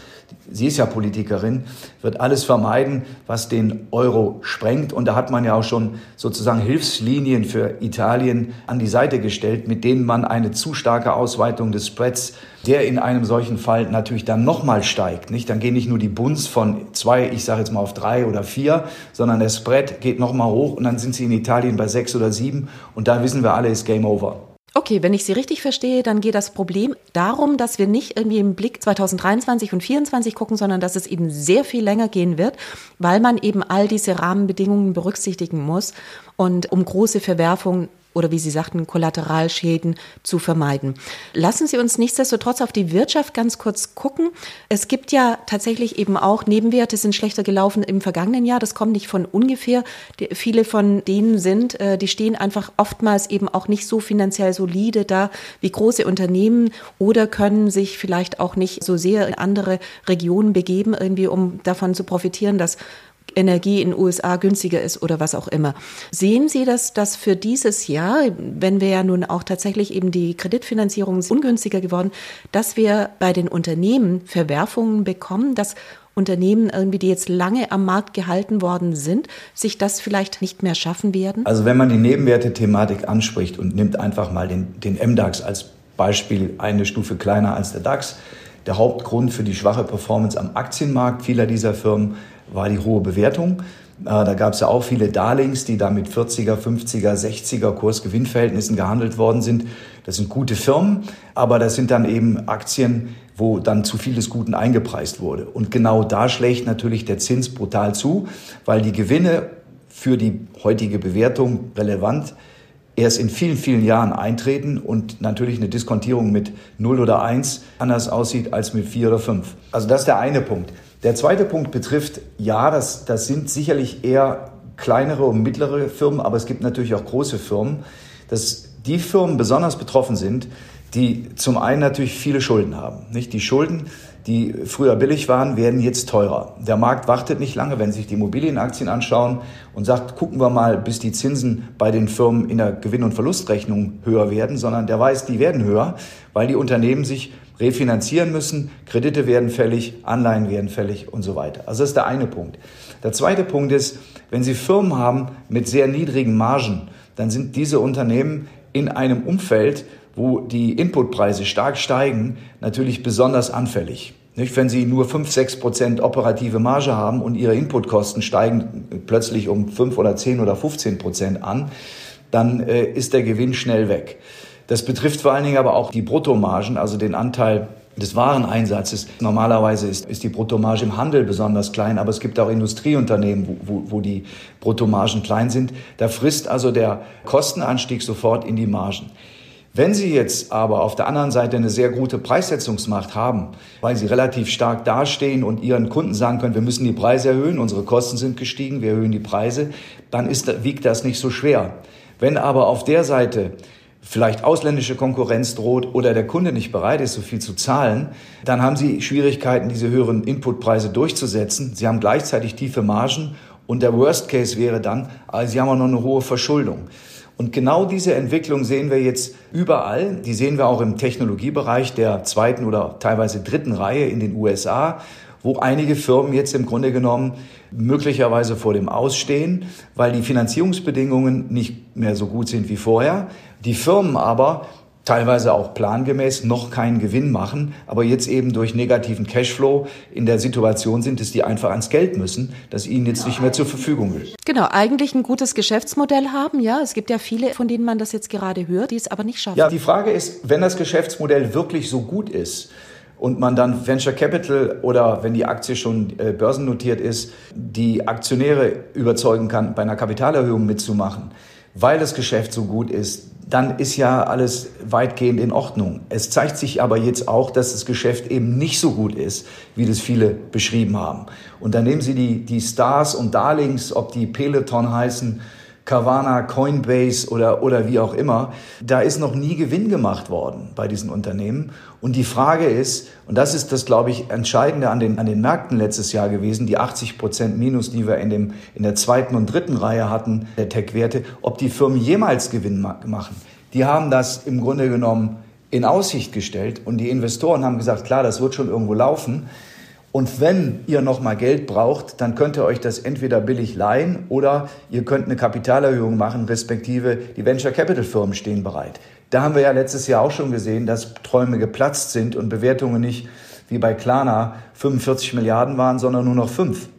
sie ist ja Politikerin, wird alles vermeiden, was den Euro sprengt. Und da hat man ja auch schon sozusagen Hilfslinien für Italien an die Seite gestellt, mit denen man eine zu starke Ausweitung des Spreads, der in einem solchen Fall natürlich dann nochmal steigt. Nicht? Dann gehen nicht nur die Bunds von zwei, ich sage jetzt mal auf drei oder vier, sondern der Spread geht nochmal hoch und dann sind sie in Italien bei sechs oder sieben. Und da wissen wir alle, ist Game Over. Okay, wenn ich Sie richtig verstehe, dann geht das Problem darum, dass wir nicht irgendwie im Blick 2023 und 2024 gucken, sondern dass es eben sehr viel länger gehen wird, weil man eben all diese Rahmenbedingungen berücksichtigen muss. Und um große Verwerfungen oder wie Sie sagten, Kollateralschäden zu vermeiden. Lassen Sie uns nichtsdestotrotz auf die Wirtschaft ganz kurz gucken. Es gibt ja tatsächlich eben auch Nebenwerte sind schlechter gelaufen im vergangenen Jahr. Das kommt nicht von ungefähr. Die, viele von denen sind, äh, die stehen einfach oftmals eben auch nicht so finanziell solide da wie große Unternehmen oder können sich vielleicht auch nicht so sehr in andere Regionen begeben, irgendwie um davon zu profitieren, dass Energie in den USA günstiger ist oder was auch immer. Sehen Sie das, dass für dieses Jahr, wenn wir ja nun auch tatsächlich eben die Kreditfinanzierung ungünstiger geworden, dass wir bei den Unternehmen Verwerfungen bekommen, dass Unternehmen irgendwie, die jetzt lange am Markt gehalten worden sind, sich das vielleicht nicht mehr schaffen werden? Also wenn man die Nebenwerte-Thematik anspricht und nimmt einfach mal den, den MDAX als Beispiel eine Stufe kleiner als der DAX, der Hauptgrund für die schwache Performance am Aktienmarkt vieler dieser Firmen war die hohe Bewertung. Äh, da gab es ja auch viele Darlings, die da mit 40er, 50er, 60er Kursgewinnverhältnissen gehandelt worden sind. Das sind gute Firmen, aber das sind dann eben Aktien, wo dann zu viel des Guten eingepreist wurde. Und genau da schlägt natürlich der Zins brutal zu, weil die Gewinne für die heutige Bewertung relevant erst in vielen, vielen Jahren eintreten und natürlich eine Diskontierung mit 0 oder 1 anders aussieht als mit 4 oder 5. Also das ist der eine Punkt. Der zweite Punkt betrifft, ja, das, das sind sicherlich eher kleinere und mittlere Firmen, aber es gibt natürlich auch große Firmen, dass die Firmen besonders betroffen sind, die zum einen natürlich viele Schulden haben. Nicht? Die Schulden, die früher billig waren, werden jetzt teurer. Der Markt wartet nicht lange, wenn sich die Immobilienaktien anschauen und sagt, gucken wir mal, bis die Zinsen bei den Firmen in der Gewinn- und Verlustrechnung höher werden, sondern der weiß, die werden höher, weil die Unternehmen sich refinanzieren müssen, Kredite werden fällig, Anleihen werden fällig und so weiter. Also das ist der eine Punkt. Der zweite Punkt ist, wenn Sie Firmen haben mit sehr niedrigen Margen, dann sind diese Unternehmen in einem Umfeld, wo die Inputpreise stark steigen, natürlich besonders anfällig. Nicht, wenn Sie nur 5, 6 Prozent operative Marge haben und Ihre Inputkosten steigen plötzlich um 5 oder 10 oder 15 Prozent an, dann äh, ist der Gewinn schnell weg. Das betrifft vor allen Dingen aber auch die Bruttomargen, also den Anteil des Wareneinsatzes. Normalerweise ist, ist die Bruttomarge im Handel besonders klein, aber es gibt auch Industrieunternehmen, wo, wo, wo die Bruttomargen klein sind. Da frisst also der Kostenanstieg sofort in die Margen. Wenn Sie jetzt aber auf der anderen Seite eine sehr gute Preissetzungsmacht haben, weil Sie relativ stark dastehen und Ihren Kunden sagen können, wir müssen die Preise erhöhen, unsere Kosten sind gestiegen, wir erhöhen die Preise, dann ist, wiegt das nicht so schwer. Wenn aber auf der Seite vielleicht ausländische Konkurrenz droht oder der Kunde nicht bereit ist, so viel zu zahlen, dann haben Sie Schwierigkeiten, diese höheren Inputpreise durchzusetzen. Sie haben gleichzeitig tiefe Margen und der Worst Case wäre dann, also Sie haben auch noch eine hohe Verschuldung. Und genau diese Entwicklung sehen wir jetzt überall. Die sehen wir auch im Technologiebereich der zweiten oder teilweise dritten Reihe in den USA, wo einige Firmen jetzt im Grunde genommen möglicherweise vor dem Ausstehen, weil die Finanzierungsbedingungen nicht mehr so gut sind wie vorher. Die Firmen aber teilweise auch plangemäß noch keinen Gewinn machen, aber jetzt eben durch negativen Cashflow in der Situation sind, dass die einfach ans Geld müssen, das ihnen jetzt nicht mehr zur Verfügung ist. Genau, eigentlich ein gutes Geschäftsmodell haben, ja. Es gibt ja viele, von denen man das jetzt gerade hört, die es aber nicht schaffen. Ja, die Frage ist, wenn das Geschäftsmodell wirklich so gut ist, und man dann Venture Capital oder wenn die Aktie schon äh, börsennotiert ist, die Aktionäre überzeugen kann, bei einer Kapitalerhöhung mitzumachen, weil das Geschäft so gut ist, dann ist ja alles weitgehend in Ordnung. Es zeigt sich aber jetzt auch, dass das Geschäft eben nicht so gut ist, wie das viele beschrieben haben. Und dann nehmen Sie die, die Stars und Darlings, ob die Peloton heißen, Carvana, Coinbase oder, oder wie auch immer, da ist noch nie Gewinn gemacht worden bei diesen Unternehmen. Und die Frage ist, und das ist das, glaube ich, Entscheidende an den, an den Märkten letztes Jahr gewesen, die 80 Prozent Minus, die wir in, dem, in der zweiten und dritten Reihe hatten, der Tech-Werte, ob die Firmen jemals Gewinn machen. Die haben das im Grunde genommen in Aussicht gestellt und die Investoren haben gesagt, klar, das wird schon irgendwo laufen. Und wenn ihr nochmal Geld braucht, dann könnt ihr euch das entweder billig leihen oder ihr könnt eine Kapitalerhöhung machen, respektive die Venture Capital Firmen stehen bereit. Da haben wir ja letztes Jahr auch schon gesehen, dass Träume geplatzt sind und Bewertungen nicht wie bei Klarna 45 Milliarden waren, sondern nur noch fünf.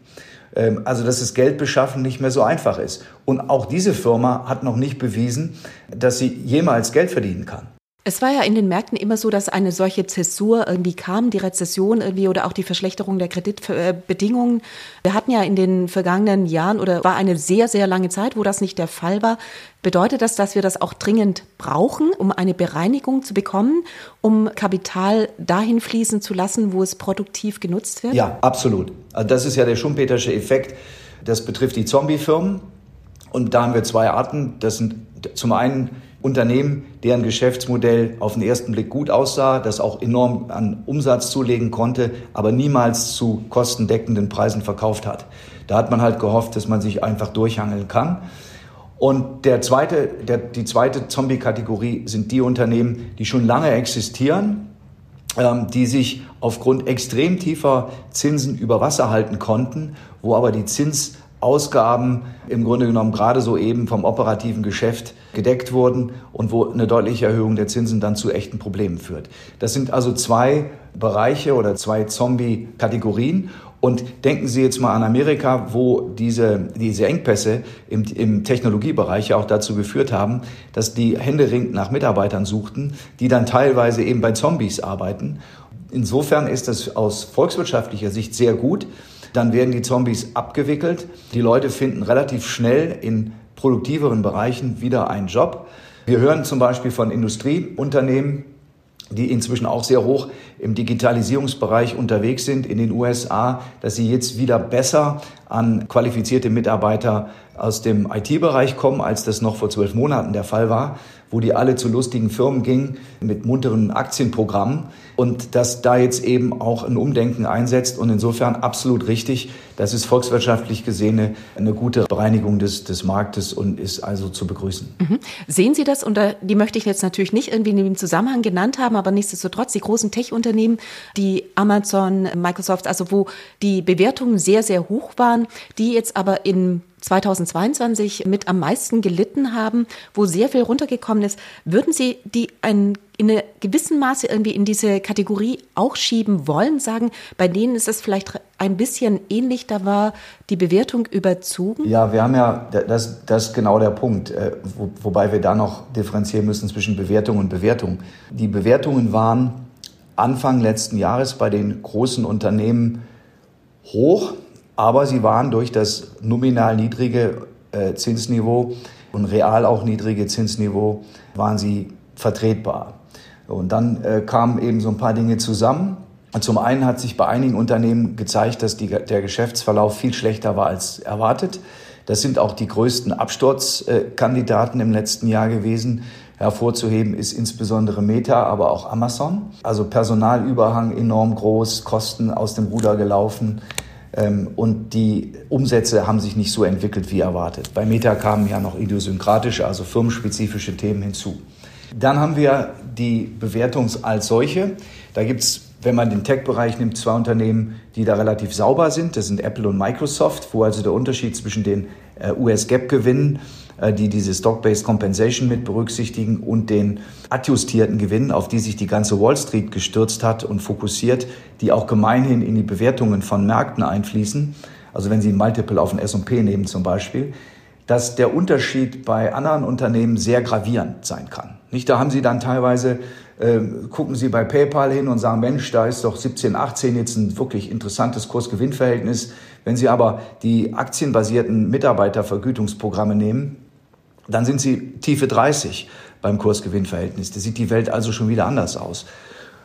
Ähm, also, dass das Geldbeschaffen nicht mehr so einfach ist. Und auch diese Firma hat noch nicht bewiesen, dass sie jemals Geld verdienen kann. Es war ja in den Märkten immer so, dass eine solche Zäsur irgendwie kam, die Rezession irgendwie oder auch die Verschlechterung der Kreditbedingungen. Wir hatten ja in den vergangenen Jahren oder war eine sehr, sehr lange Zeit, wo das nicht der Fall war. Bedeutet das, dass wir das auch dringend brauchen, um eine Bereinigung zu bekommen, um Kapital dahin fließen zu lassen, wo es produktiv genutzt wird? Ja, absolut. Also das ist ja der Schumpetersche Effekt. Das betrifft die Zombie-Firmen. Und da haben wir zwei Arten. Das sind zum einen Unternehmen, deren Geschäftsmodell auf den ersten Blick gut aussah, das auch enorm an Umsatz zulegen konnte, aber niemals zu kostendeckenden Preisen verkauft hat. Da hat man halt gehofft, dass man sich einfach durchhangeln kann. Und der zweite, der, die zweite Zombie-Kategorie sind die Unternehmen, die schon lange existieren, ähm, die sich aufgrund extrem tiefer Zinsen über Wasser halten konnten, wo aber die Zins Ausgaben im Grunde genommen gerade so eben vom operativen Geschäft gedeckt wurden und wo eine deutliche Erhöhung der Zinsen dann zu echten Problemen führt. Das sind also zwei Bereiche oder zwei Zombie-Kategorien. Und denken Sie jetzt mal an Amerika, wo diese, diese Engpässe im, im Technologiebereich ja auch dazu geführt haben, dass die händeringend nach Mitarbeitern suchten, die dann teilweise eben bei Zombies arbeiten. Insofern ist das aus volkswirtschaftlicher Sicht sehr gut, dann werden die Zombies abgewickelt. Die Leute finden relativ schnell in produktiveren Bereichen wieder einen Job. Wir hören zum Beispiel von Industrieunternehmen, die inzwischen auch sehr hoch im Digitalisierungsbereich unterwegs sind in den USA, dass sie jetzt wieder besser an qualifizierte Mitarbeiter aus dem IT-Bereich kommen, als das noch vor zwölf Monaten der Fall war, wo die alle zu lustigen Firmen gingen mit munteren Aktienprogrammen und dass da jetzt eben auch ein Umdenken einsetzt und insofern absolut richtig. Das ist volkswirtschaftlich gesehen eine, eine gute Bereinigung des, des Marktes und ist also zu begrüßen. Mhm. Sehen Sie das, und die möchte ich jetzt natürlich nicht irgendwie in dem Zusammenhang genannt haben, aber nichtsdestotrotz die großen Tech-Unternehmen, die Amazon, Microsoft, also wo die Bewertungen sehr, sehr hoch waren, die jetzt aber in 2022 mit am meisten gelitten haben, wo sehr viel runtergekommen ist. Würden Sie die ein, in einem gewissen Maße irgendwie in diese Kategorie auch schieben wollen? Sagen, bei denen ist es vielleicht ein bisschen ähnlich, da war die Bewertung überzogen? Ja, wir haben ja, das, das ist genau der Punkt, äh, wo, wobei wir da noch differenzieren müssen zwischen Bewertung und Bewertung. Die Bewertungen waren Anfang letzten Jahres bei den großen Unternehmen hoch aber sie waren durch das nominal niedrige äh, Zinsniveau und real auch niedrige Zinsniveau, waren sie vertretbar. Und dann äh, kamen eben so ein paar Dinge zusammen. Und zum einen hat sich bei einigen Unternehmen gezeigt, dass die, der Geschäftsverlauf viel schlechter war als erwartet. Das sind auch die größten Absturzkandidaten im letzten Jahr gewesen. Hervorzuheben ist insbesondere Meta, aber auch Amazon. Also Personalüberhang enorm groß, Kosten aus dem Ruder gelaufen. Ähm, und die Umsätze haben sich nicht so entwickelt wie erwartet. Bei Meta kamen ja noch idiosynkratische, also firmenspezifische Themen hinzu. Dann haben wir die Bewertung als solche. Da gibt es, wenn man den Tech-Bereich nimmt, zwei Unternehmen, die da relativ sauber sind. Das sind Apple und Microsoft, wo also der Unterschied zwischen den äh, US-Gap-Gewinnen die diese Stock-Based Compensation mit berücksichtigen und den adjustierten Gewinnen, auf die sich die ganze Wall Street gestürzt hat und fokussiert, die auch gemeinhin in die Bewertungen von Märkten einfließen. Also wenn Sie ein Multiple auf den S&P nehmen zum Beispiel, dass der Unterschied bei anderen Unternehmen sehr gravierend sein kann. Nicht, da haben Sie dann teilweise, äh, gucken Sie bei PayPal hin und sagen, Mensch, da ist doch 17, 18 jetzt ein wirklich interessantes Kurs-Gewinn-Verhältnis. Wenn Sie aber die aktienbasierten Mitarbeitervergütungsprogramme nehmen, dann sind sie tiefe 30 beim Kursgewinnverhältnis. Da sieht die Welt also schon wieder anders aus.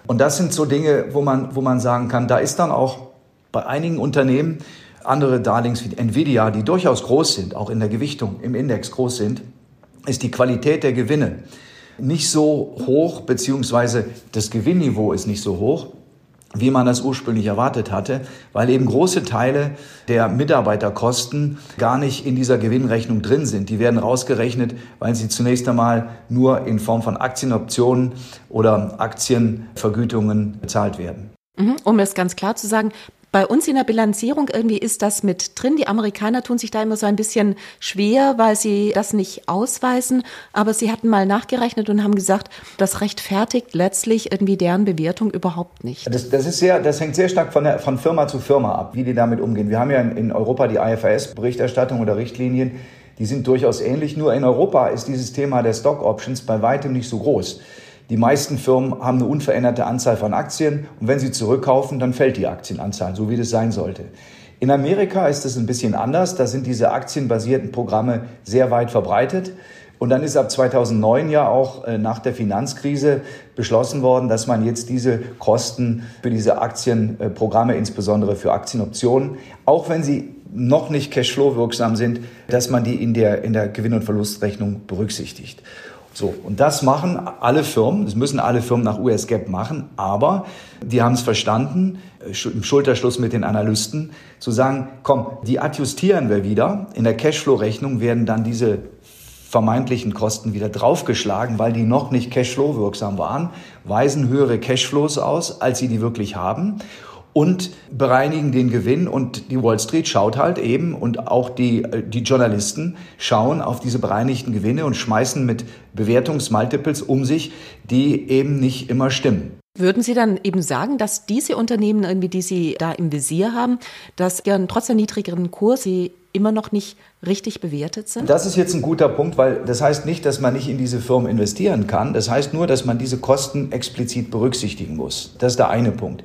Und das sind so Dinge, wo man, wo man sagen kann, da ist dann auch bei einigen Unternehmen andere Darlings wie Nvidia, die durchaus groß sind, auch in der Gewichtung im Index groß sind, ist die Qualität der Gewinne nicht so hoch, beziehungsweise das Gewinnniveau ist nicht so hoch, wie man das ursprünglich erwartet hatte, weil eben große Teile der Mitarbeiterkosten gar nicht in dieser Gewinnrechnung drin sind. Die werden rausgerechnet, weil sie zunächst einmal nur in Form von Aktienoptionen oder Aktienvergütungen bezahlt werden. Mhm. Um es ganz klar zu sagen, bei uns in der Bilanzierung irgendwie ist das mit drin. Die Amerikaner tun sich da immer so ein bisschen schwer, weil sie das nicht ausweisen. Aber sie hatten mal nachgerechnet und haben gesagt, das rechtfertigt letztlich irgendwie deren Bewertung überhaupt nicht. Das, das ist sehr, das hängt sehr stark von, der, von Firma zu Firma ab, wie die damit umgehen. Wir haben ja in, in Europa die IFRS-Berichterstattung oder Richtlinien. Die sind durchaus ähnlich. Nur in Europa ist dieses Thema der Stock Options bei weitem nicht so groß. Die meisten Firmen haben eine unveränderte Anzahl von Aktien und wenn sie zurückkaufen, dann fällt die Aktienanzahl, so wie das sein sollte. In Amerika ist es ein bisschen anders. Da sind diese aktienbasierten Programme sehr weit verbreitet. Und dann ist ab 2009 ja auch äh, nach der Finanzkrise beschlossen worden, dass man jetzt diese Kosten für diese Aktienprogramme, insbesondere für Aktienoptionen, auch wenn sie noch nicht cashflow wirksam sind, dass man die in der, in der Gewinn- und Verlustrechnung berücksichtigt. So, und das machen alle Firmen, das müssen alle Firmen nach US GAAP machen, aber die haben es verstanden, äh, im Schulterschluss mit den Analysten, zu sagen, komm, die adjustieren wir wieder. In der Cashflow-Rechnung werden dann diese vermeintlichen Kosten wieder draufgeschlagen, weil die noch nicht Cashflow wirksam waren, weisen höhere Cashflows aus, als sie die wirklich haben und bereinigen den Gewinn und die Wall Street schaut halt eben und auch die, äh, die Journalisten schauen auf diese bereinigten Gewinne und schmeißen mit Bewertungsmultiples um sich, die eben nicht immer stimmen. Würden Sie dann eben sagen, dass diese Unternehmen irgendwie, die Sie da im Visier haben, dass ja trotz der niedrigeren Kurs sie immer noch nicht richtig bewertet sind? Das ist jetzt ein guter Punkt, weil das heißt nicht, dass man nicht in diese Firmen investieren kann. Das heißt nur, dass man diese Kosten explizit berücksichtigen muss. Das ist der eine Punkt.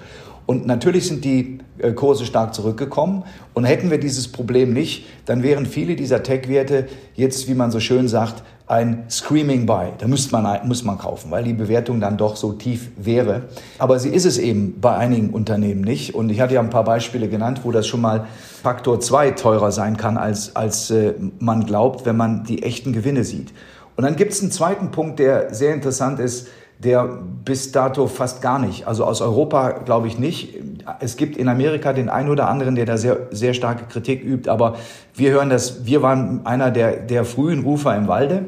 Und natürlich sind die äh, Kurse stark zurückgekommen. Und hätten wir dieses Problem nicht, dann wären viele dieser Tech-Werte jetzt, wie man so schön sagt, ein Screaming Buy. Da müsste man, muss man kaufen, weil die Bewertung dann doch so tief wäre. Aber sie ist es eben bei einigen Unternehmen nicht. Und ich hatte ja ein paar Beispiele genannt, wo das schon mal Faktor 2 teurer sein kann, als, als äh, man glaubt, wenn man die echten Gewinne sieht. Und dann gibt es einen zweiten Punkt, der sehr interessant ist der bis dato fast gar nicht. Also aus Europa glaube ich nicht. Es gibt in Amerika den einen oder anderen, der da sehr, sehr starke Kritik übt, aber wir hören das, wir waren einer der, der frühen Rufer im Walde,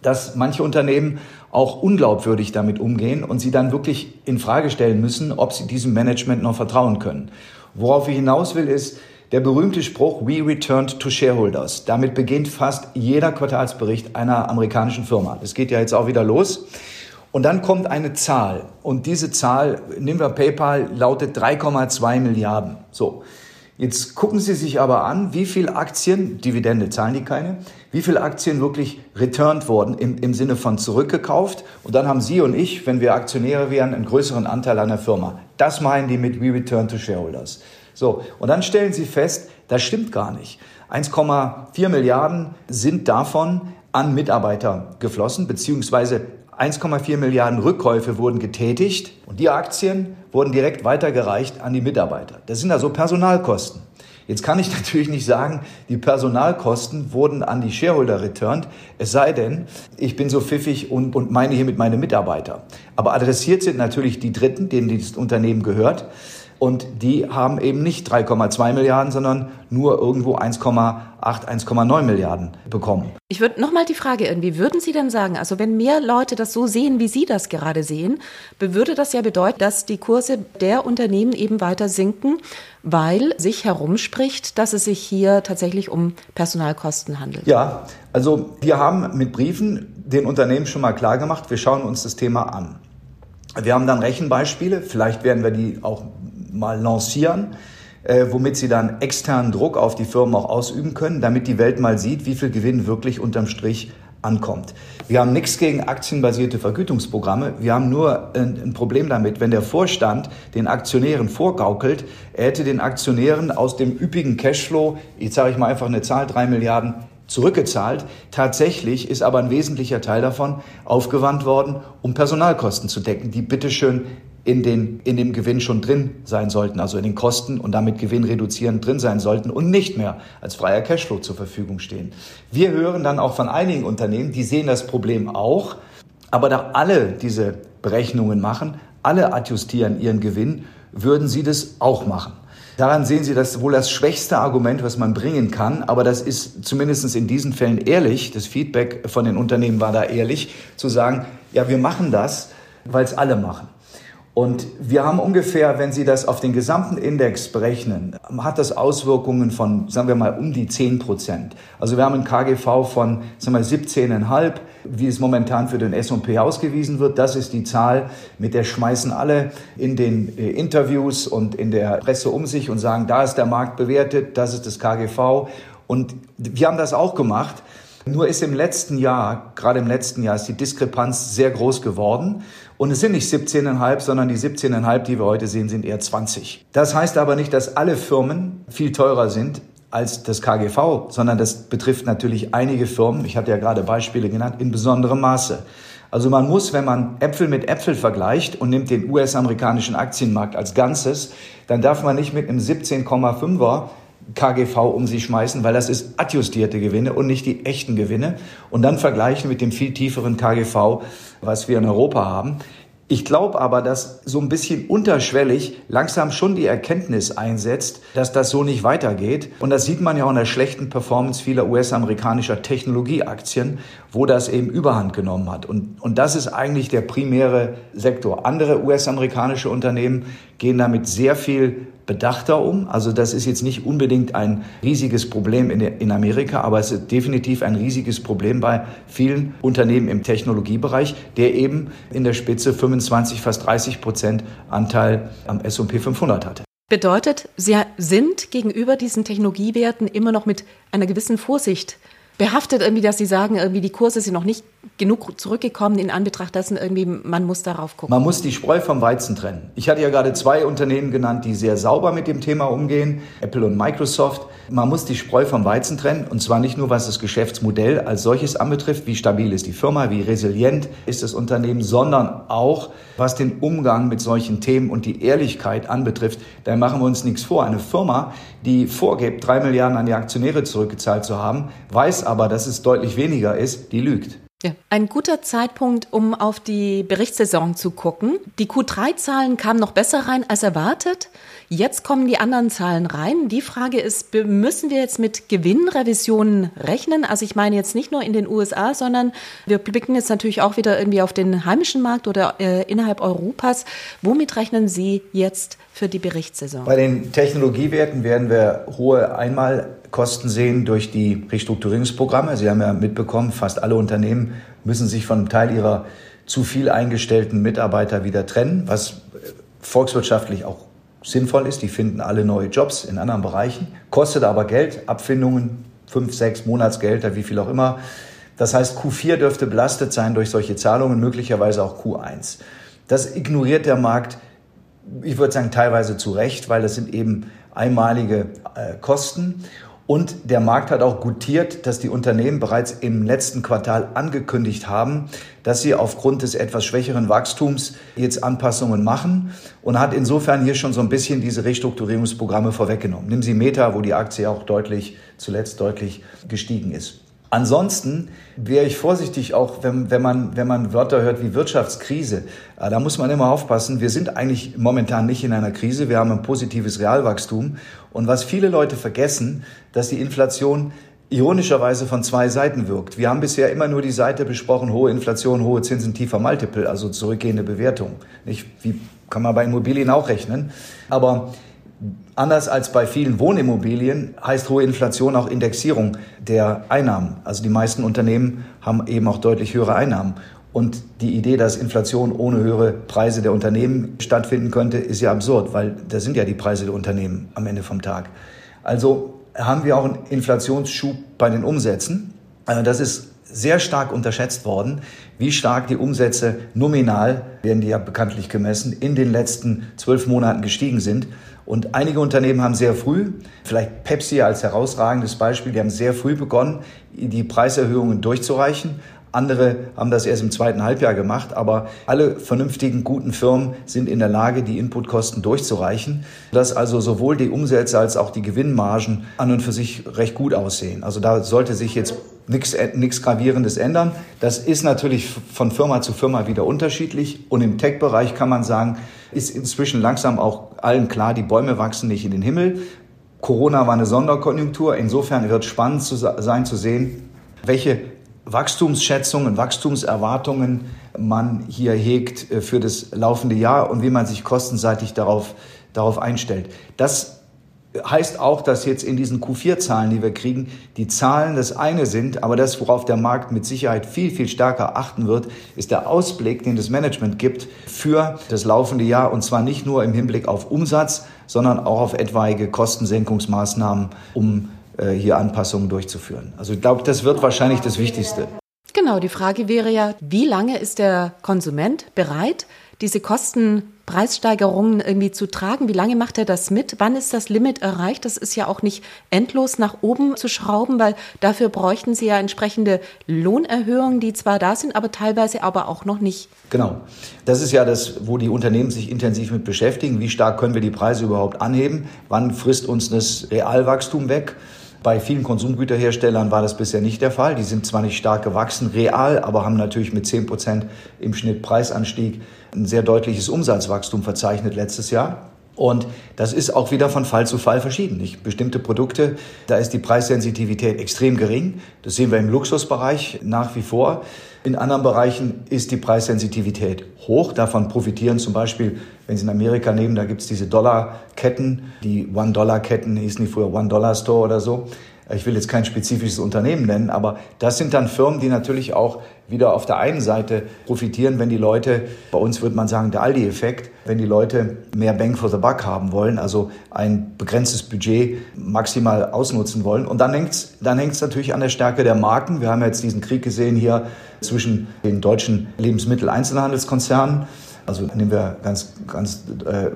dass manche Unternehmen auch unglaubwürdig damit umgehen und sie dann wirklich in Frage stellen müssen, ob sie diesem Management noch vertrauen können. Worauf ich hinaus will, ist, der berühmte Spruch, we returned to shareholders. Damit beginnt fast jeder Quartalsbericht einer amerikanischen Firma. Das geht ja jetzt auch wieder los. Und dann kommt eine Zahl. Und diese Zahl, nehmen wir PayPal, lautet 3,2 Milliarden. So. Jetzt gucken Sie sich aber an, wie viel Aktien, Dividende zahlen die keine, wie viel Aktien wirklich returned wurden im, im Sinne von zurückgekauft. Und dann haben Sie und ich, wenn wir Aktionäre wären, einen größeren Anteil an der Firma. Das meinen die mit We Return to Shareholders. So. Und dann stellen Sie fest, das stimmt gar nicht. 1,4 Milliarden sind davon an Mitarbeiter geflossen, beziehungsweise 1,4 Milliarden Rückkäufe wurden getätigt und die Aktien wurden direkt weitergereicht an die Mitarbeiter. Das sind also Personalkosten. Jetzt kann ich natürlich nicht sagen, die Personalkosten wurden an die Shareholder returned, es sei denn, ich bin so pfiffig und, und meine hiermit meine Mitarbeiter. Aber adressiert sind natürlich die Dritten, denen dieses Unternehmen gehört. Und die haben eben nicht 3,2 Milliarden, sondern nur irgendwo 1,8, 1,9 Milliarden bekommen. Ich würde nochmal die Frage irgendwie, würden Sie denn sagen, also wenn mehr Leute das so sehen, wie Sie das gerade sehen, würde das ja bedeuten, dass die Kurse der Unternehmen eben weiter sinken, weil sich herumspricht, dass es sich hier tatsächlich um Personalkosten handelt? Ja, also wir haben mit Briefen den Unternehmen schon mal klar gemacht, wir schauen uns das Thema an. Wir haben dann Rechenbeispiele, vielleicht werden wir die auch mal lancieren, äh, womit sie dann externen Druck auf die Firmen auch ausüben können, damit die Welt mal sieht, wie viel Gewinn wirklich unterm Strich ankommt. Wir haben nichts gegen aktienbasierte Vergütungsprogramme. Wir haben nur ein, ein, Problem damit, wenn der Vorstand den Aktionären vorgaukelt, er hätte den Aktionären aus dem üppigen Cashflow, jetzt sage ich mal einfach eine Zahl, drei Milliarden zurückgezahlt. Tatsächlich ist aber ein wesentlicher Teil davon aufgewandt worden, um Personalkosten zu decken, die bitteschön in, den, in dem Gewinn schon drin sein sollten, also in den Kosten und damit Gewinn reduzierend drin sein sollten und nicht mehr als freier Cashflow zur Verfügung stehen. Wir hören dann auch von einigen Unternehmen, die sehen das Problem auch, aber da alle diese Berechnungen machen, alle adjustieren ihren Gewinn, würden sie das auch machen. Daran sehen Sie das wohl das schwächste Argument, was man bringen kann, aber das ist zumindest in diesen Fällen ehrlich. Das Feedback von den Unternehmen war da ehrlich, zu sagen, ja, wir machen das, weil es alle machen. Und wir haben ungefähr, wenn Sie das auf den gesamten Index berechnen, hat das Auswirkungen von, sagen wir mal, um die 10 Prozent. Also wir haben ein KGV von, sagen wir, 17,5, wie es momentan für den S&P ausgewiesen wird. Das ist die Zahl, mit der schmeißen alle in den äh, Interviews und in der Presse um sich und sagen, da ist der Markt bewertet, das ist das KGV. Und wir haben das auch gemacht. Nur ist im letzten Jahr, gerade im letzten Jahr, ist die Diskrepanz sehr groß geworden. Und es sind nicht 17,5, sondern die 17,5, die wir heute sehen, sind eher 20. Das heißt aber nicht, dass alle Firmen viel teurer sind als das KGV, sondern das betrifft natürlich einige Firmen, ich hatte ja gerade Beispiele genannt, in besonderem Maße. Also man muss, wenn man Äpfel mit Äpfel vergleicht und nimmt den US-amerikanischen Aktienmarkt als Ganzes, dann darf man nicht mit einem 17,5er KGV um sich schmeißen, weil das ist adjustierte Gewinne und nicht die echten Gewinne. Und dann vergleichen mit dem viel tieferen KGV, was wir in Europa haben. Ich glaube aber, dass so ein bisschen unterschwellig langsam schon die Erkenntnis einsetzt, dass das so nicht weitergeht. Und das sieht man ja auch in der schlechten Performance vieler US-amerikanischer Technologieaktien, wo das eben Überhand genommen hat. Und, und das ist eigentlich der primäre Sektor. Andere US-amerikanische Unternehmen gehen damit sehr viel bedachter um. Also das ist jetzt nicht unbedingt ein riesiges Problem in, in Amerika, aber es ist definitiv ein riesiges Problem bei vielen Unternehmen im Technologiebereich, der eben in der Spitze 25, fast 30 Prozent Anteil am S&P 500 hatte. Bedeutet, Sie sind gegenüber diesen Technologiewerten immer noch mit einer gewissen Vorsicht behaftet irgendwie, dass Sie sagen, irgendwie die Kurse sind noch nicht genug zurückgekommen in Anbetracht dessen irgendwie, man muss darauf gucken. Man muss die Spreu vom Weizen trennen. Ich hatte ja gerade zwei Unternehmen genannt, die sehr sauber mit dem Thema umgehen, Apple und Microsoft. Man muss die Spreu vom Weizen trennen und zwar nicht nur, was das Geschäftsmodell als solches anbetrifft, wie stabil ist die Firma, wie resilient ist das Unternehmen, sondern auch, was den Umgang mit solchen Themen und die Ehrlichkeit anbetrifft. Da machen wir uns nichts vor. Eine Firma, die vorgibt, drei Milliarden an die Aktionäre zurückgezahlt zu haben, weiß aber, dass es deutlich weniger ist, die lügt. Ja. Ein guter Zeitpunkt, um auf die Berichtssaison zu gucken. Die Q3-Zahlen kamen noch besser rein als erwartet. Jetzt kommen die anderen Zahlen rein. Die Frage ist, müssen wir jetzt mit Gewinnrevisionen rechnen? Also ich meine jetzt nicht nur in den USA, sondern wir blicken jetzt natürlich auch wieder irgendwie auf den heimischen Markt oder äh, innerhalb Europas. Womit rechnen Sie jetzt für die Berichtssaison? Bei den Technologiewerten werden wir hohe Einmalkosten sehen durch die Restrukturierungsprogramme. Sie haben ja mitbekommen, fast alle Unternehmen müssen sich von einem Teil ihrer zu viel eingestellten Mitarbeiter wieder trennen, was volkswirtschaftlich auch sinnvoll ist. Die finden alle neue Jobs in anderen Bereichen, kostet aber Geld, Abfindungen, fünf, sechs Monatsgelder, wie viel auch immer. Das heißt, Q4 dürfte belastet sein durch solche Zahlungen, möglicherweise auch Q1. Das ignoriert der Markt ich würde sagen, teilweise zu Recht, weil das sind eben einmalige äh, Kosten. Und der Markt hat auch gutiert, dass die Unternehmen bereits im letzten Quartal angekündigt haben, dass sie aufgrund des etwas schwächeren Wachstums jetzt Anpassungen machen und hat insofern hier schon so ein bisschen diese Restrukturierungsprogramme vorweggenommen. Nehmen Sie Meta, wo die Aktie auch deutlich, zuletzt deutlich gestiegen ist. Ansonsten wäre ich vorsichtig, auch wenn, wenn, man, wenn man Wörter hört wie Wirtschaftskrise. Äh, da muss man immer aufpassen. Wir sind eigentlich momentan nicht in einer Krise. Wir haben ein positives Realwachstum. Und was viele Leute vergessen, dass die Inflation ironischerweise von zwei Seiten wirkt. Wir haben bisher immer nur die Seite besprochen, hohe Inflation, hohe Zinsen, tiefer Multiple, also zurückgehende Bewertung. Nicht? Wie kann man bei Immobilien auch rechnen? Aber Anders als bei vielen Wohnimmobilien heißt hohe Inflation auch Indexierung der Einnahmen. Also die meisten Unternehmen haben eben auch deutlich höhere Einnahmen. Und die Idee, dass Inflation ohne höhere Preise der Unternehmen stattfinden könnte, ist ja absurd, weil das sind ja die Preise der Unternehmen am Ende vom Tag. Also haben wir auch einen Inflationsschub bei den Umsätzen. Also das ist sehr stark unterschätzt worden, wie stark die Umsätze nominal, werden die ja bekanntlich gemessen, in den letzten zwölf Monaten gestiegen sind. Und einige Unternehmen haben sehr früh, vielleicht Pepsi als herausragendes Beispiel, die haben sehr früh begonnen, die Preiserhöhungen durchzureichen. Andere haben das erst im zweiten Halbjahr gemacht, aber alle vernünftigen, guten Firmen sind in der Lage, die Inputkosten durchzureichen, dass also sowohl die Umsätze als auch die Gewinnmargen an und für sich recht gut aussehen. Also da sollte sich jetzt nichts Gravierendes ändern. Das ist natürlich von Firma zu Firma wieder unterschiedlich. Und im Tech-Bereich kann man sagen, ist inzwischen langsam auch allen klar, die Bäume wachsen nicht in den Himmel. Corona war eine Sonderkonjunktur. Insofern wird spannend zu sein zu sehen, welche Wachstumsschätzungen, Wachstumserwartungen man hier hegt äh, für das laufende Jahr und wie man sich kostenseitig darauf, darauf einstellt. Das heißt auch, dass jetzt in diesen Q4-Zahlen, die wir kriegen, die Zahlen das eine sind, aber das, worauf der Markt mit Sicherheit viel, viel stärker achten wird, ist der Ausblick, den das Management gibt für das laufende Jahr und zwar nicht nur im Hinblick auf Umsatz, sondern auch auf etwaige Kostensenkungsmaßnahmen, um äh, hier Anpassungen durchzuführen. Also ich glaube, das wird wahrscheinlich das Wichtigste. Genau, die Frage wäre ja, wie lange ist der Konsument bereit, diese Kostenpreissteigerungen irgendwie zu tragen? Wie lange macht er das mit? Wann ist das Limit erreicht? Das ist ja auch nicht endlos nach oben zu schrauben, weil dafür bräuchten Sie ja entsprechende Lohnerhöhungen, die zwar da sind, aber teilweise aber auch noch nicht. Genau. Das ist ja das, wo die Unternehmen sich intensiv mit beschäftigen. Wie stark können wir die Preise überhaupt anheben? Wann frisst uns das Realwachstum weg? Bei vielen Konsumgüterherstellern war das bisher nicht der Fall. Die sind zwar nicht stark gewachsen, real, aber haben natürlich mit 10 Prozent im Schnitt Preisanstieg ein sehr deutliches Umsatzwachstum verzeichnet letztes Jahr. Und das ist auch wieder von Fall zu Fall verschieden. Nicht? Bestimmte Produkte, da ist die Preissensitivität extrem gering. Das sehen wir im Luxusbereich nach wie vor. In anderen Bereichen ist die Preissensitivität hoch. Davon profitieren zum Beispiel, wenn Sie in Amerika nehmen, da gibt es diese Dollarketten, die One-Dollar-Ketten, hießen die früher One-Dollar-Store oder so. Ich will jetzt kein spezifisches Unternehmen nennen, aber das sind dann Firmen, die natürlich auch wieder auf der einen Seite profitieren, wenn die Leute, bei uns würde man sagen, der Aldi-Effekt, wenn die Leute mehr Bang for the Buck haben wollen, also ein begrenztes Budget maximal ausnutzen wollen. Und dann hängt es dann hängt's natürlich an der Stärke der Marken. Wir haben jetzt diesen Krieg gesehen hier zwischen den deutschen Lebensmitteleinzelhandelskonzernen also nehmen wir ganz, ganz äh,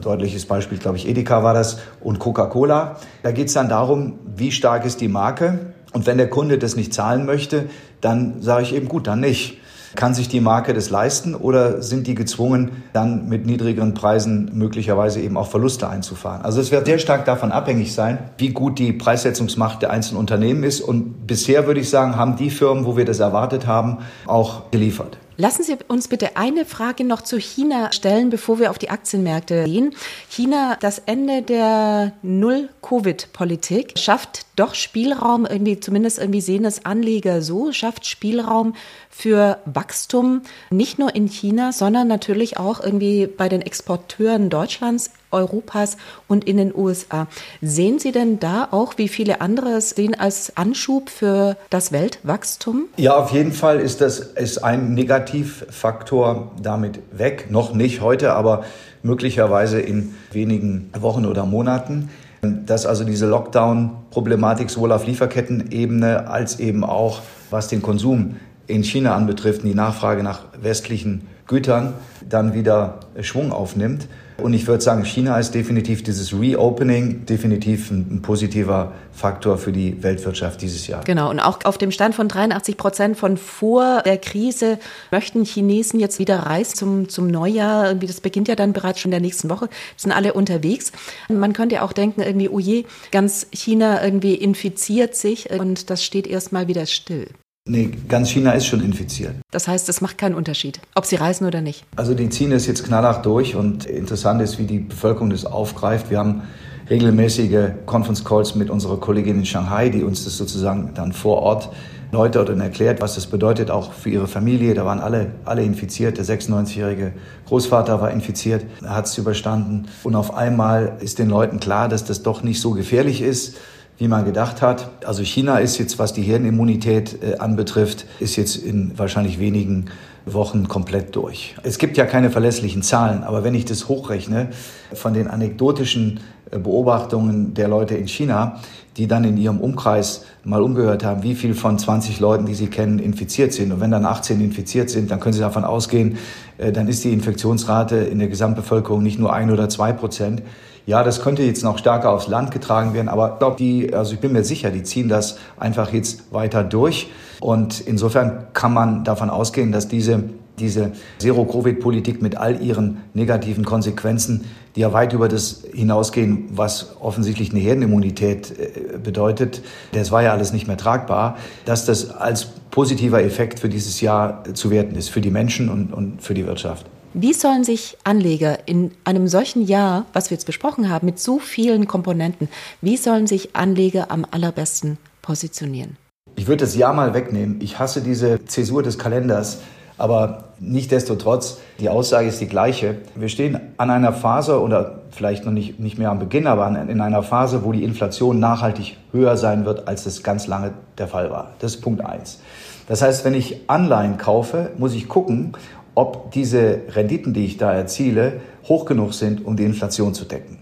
deutliches Beispiel, glaube ich, Edeka war das und Coca-Cola. Da geht es dann darum, wie stark ist die Marke. Und wenn der Kunde das nicht zahlen möchte, dann sage ich eben gut, dann nicht. Kann sich die Marke das leisten oder sind die gezwungen, dann mit niedrigeren Preisen möglicherweise eben auch Verluste einzufahren? Also es wird sehr stark davon abhängig sein, wie gut die Preissetzungsmacht der einzelnen Unternehmen ist. Und bisher würde ich sagen, haben die Firmen, wo wir das erwartet haben, auch geliefert. Lassen Sie uns bitte eine Frage noch zu China stellen, bevor wir auf die Aktienmärkte gehen. China, das Ende der Null-Covid-Politik, schafft doch Spielraum, irgendwie zumindest irgendwie sehen es Anleger so, schafft Spielraum für Wachstum, nicht nur in China, sondern natürlich auch irgendwie bei den Exporteuren Deutschlands Europas und in den USA. Sehen Sie denn da auch, wie viele andere es sehen, als Anschub für das Weltwachstum? Ja, auf jeden Fall ist das ist ein Negativfaktor damit weg. Noch nicht heute, aber möglicherweise in wenigen Wochen oder Monaten dass also diese Lockdown-Problematik sowohl auf Lieferkettenebene als eben auch was den Konsum in China anbetrifft, die Nachfrage nach westlichen Gütern dann wieder Schwung aufnimmt. Und ich würde sagen, China ist definitiv dieses Reopening, definitiv ein, ein, positiver Faktor für die Weltwirtschaft dieses Jahr. Genau, und auch auf dem Stand von 83 Prozent von vor der Krise möchten Chinesen jetzt wieder reisen zum, zum Neujahr. Irgendwie, das beginnt ja dann bereits schon in der nächsten Woche. Sind alle unterwegs. Man könnte ja auch denken, irgendwie, oh je, ganz China irgendwie infiziert sich und das steht erstmal wieder still. Nee, ganz China ist schon infiziert. Das heißt, es macht keinen Unterschied, ob sie reisen oder nicht. Also die ziehen es jetzt knallhart durch und interessant ist, wie die Bevölkerung das aufgreift. Wir haben regelmäßige Conference Calls mit unserer Kollegin in Shanghai, die uns das sozusagen dann vor Ort erläutert und erklärt, was das bedeutet, auch für ihre Familie. Da waren alle, alle infiziert. Der 96-jährige Großvater war infiziert, er hat es überstanden. Und auf einmal ist den Leuten klar, dass das doch nicht so gefährlich ist wie man gedacht hat. Also China ist jetzt, was die Herdenimmunität äh, anbetrifft, ist jetzt in wahrscheinlich wenigen Wochen komplett durch. Es gibt ja keine verlässlichen Zahlen, aber wenn ich das hochrechne von den anekdotischen äh, Beobachtungen der Leute in China, die dann in ihrem Umkreis mal umgehört haben, wie viel von 20 Leuten, die sie kennen, infiziert sind. Und wenn dann 18 infiziert sind, dann können Sie davon ausgehen, äh, dann ist die Infektionsrate in der Gesamtbevölkerung nicht nur ein oder zwei Prozent. Ja, das könnte jetzt noch stärker aufs Land getragen werden, aber ich glaube, die, also ich bin mir sicher, die ziehen das einfach jetzt weiter durch. Und insofern kann man davon ausgehen, dass diese diese Zero-Covid-Politik mit all ihren negativen Konsequenzen, die ja weit über das hinausgehen, was offensichtlich eine Herdenimmunität äh, bedeutet, das war ja alles nicht mehr tragbar, dass das als positiver Effekt für dieses Jahr zu werten ist, für die Menschen und, und für die Wirtschaft. Wie sollen sich Anleger in einem solchen Jahr, was wir jetzt besprochen haben, mit so vielen Komponenten, wie sollen sich Anleger am allerbesten positionieren? Ich würde das Jahr mal wegnehmen. Ich hasse diese Zäsur des Kalenders. Aber nichtdestotrotz, die Aussage ist die gleiche. Wir stehen an einer Phase oder vielleicht noch nicht, nicht mehr am Beginn, aber in einer Phase, wo die Inflation nachhaltig höher sein wird, als es ganz lange der Fall war. Das ist Punkt eins. Das heißt, wenn ich Anleihen kaufe, muss ich gucken, ob diese Renditen, die ich da erziele, hoch genug sind, um die Inflation zu decken.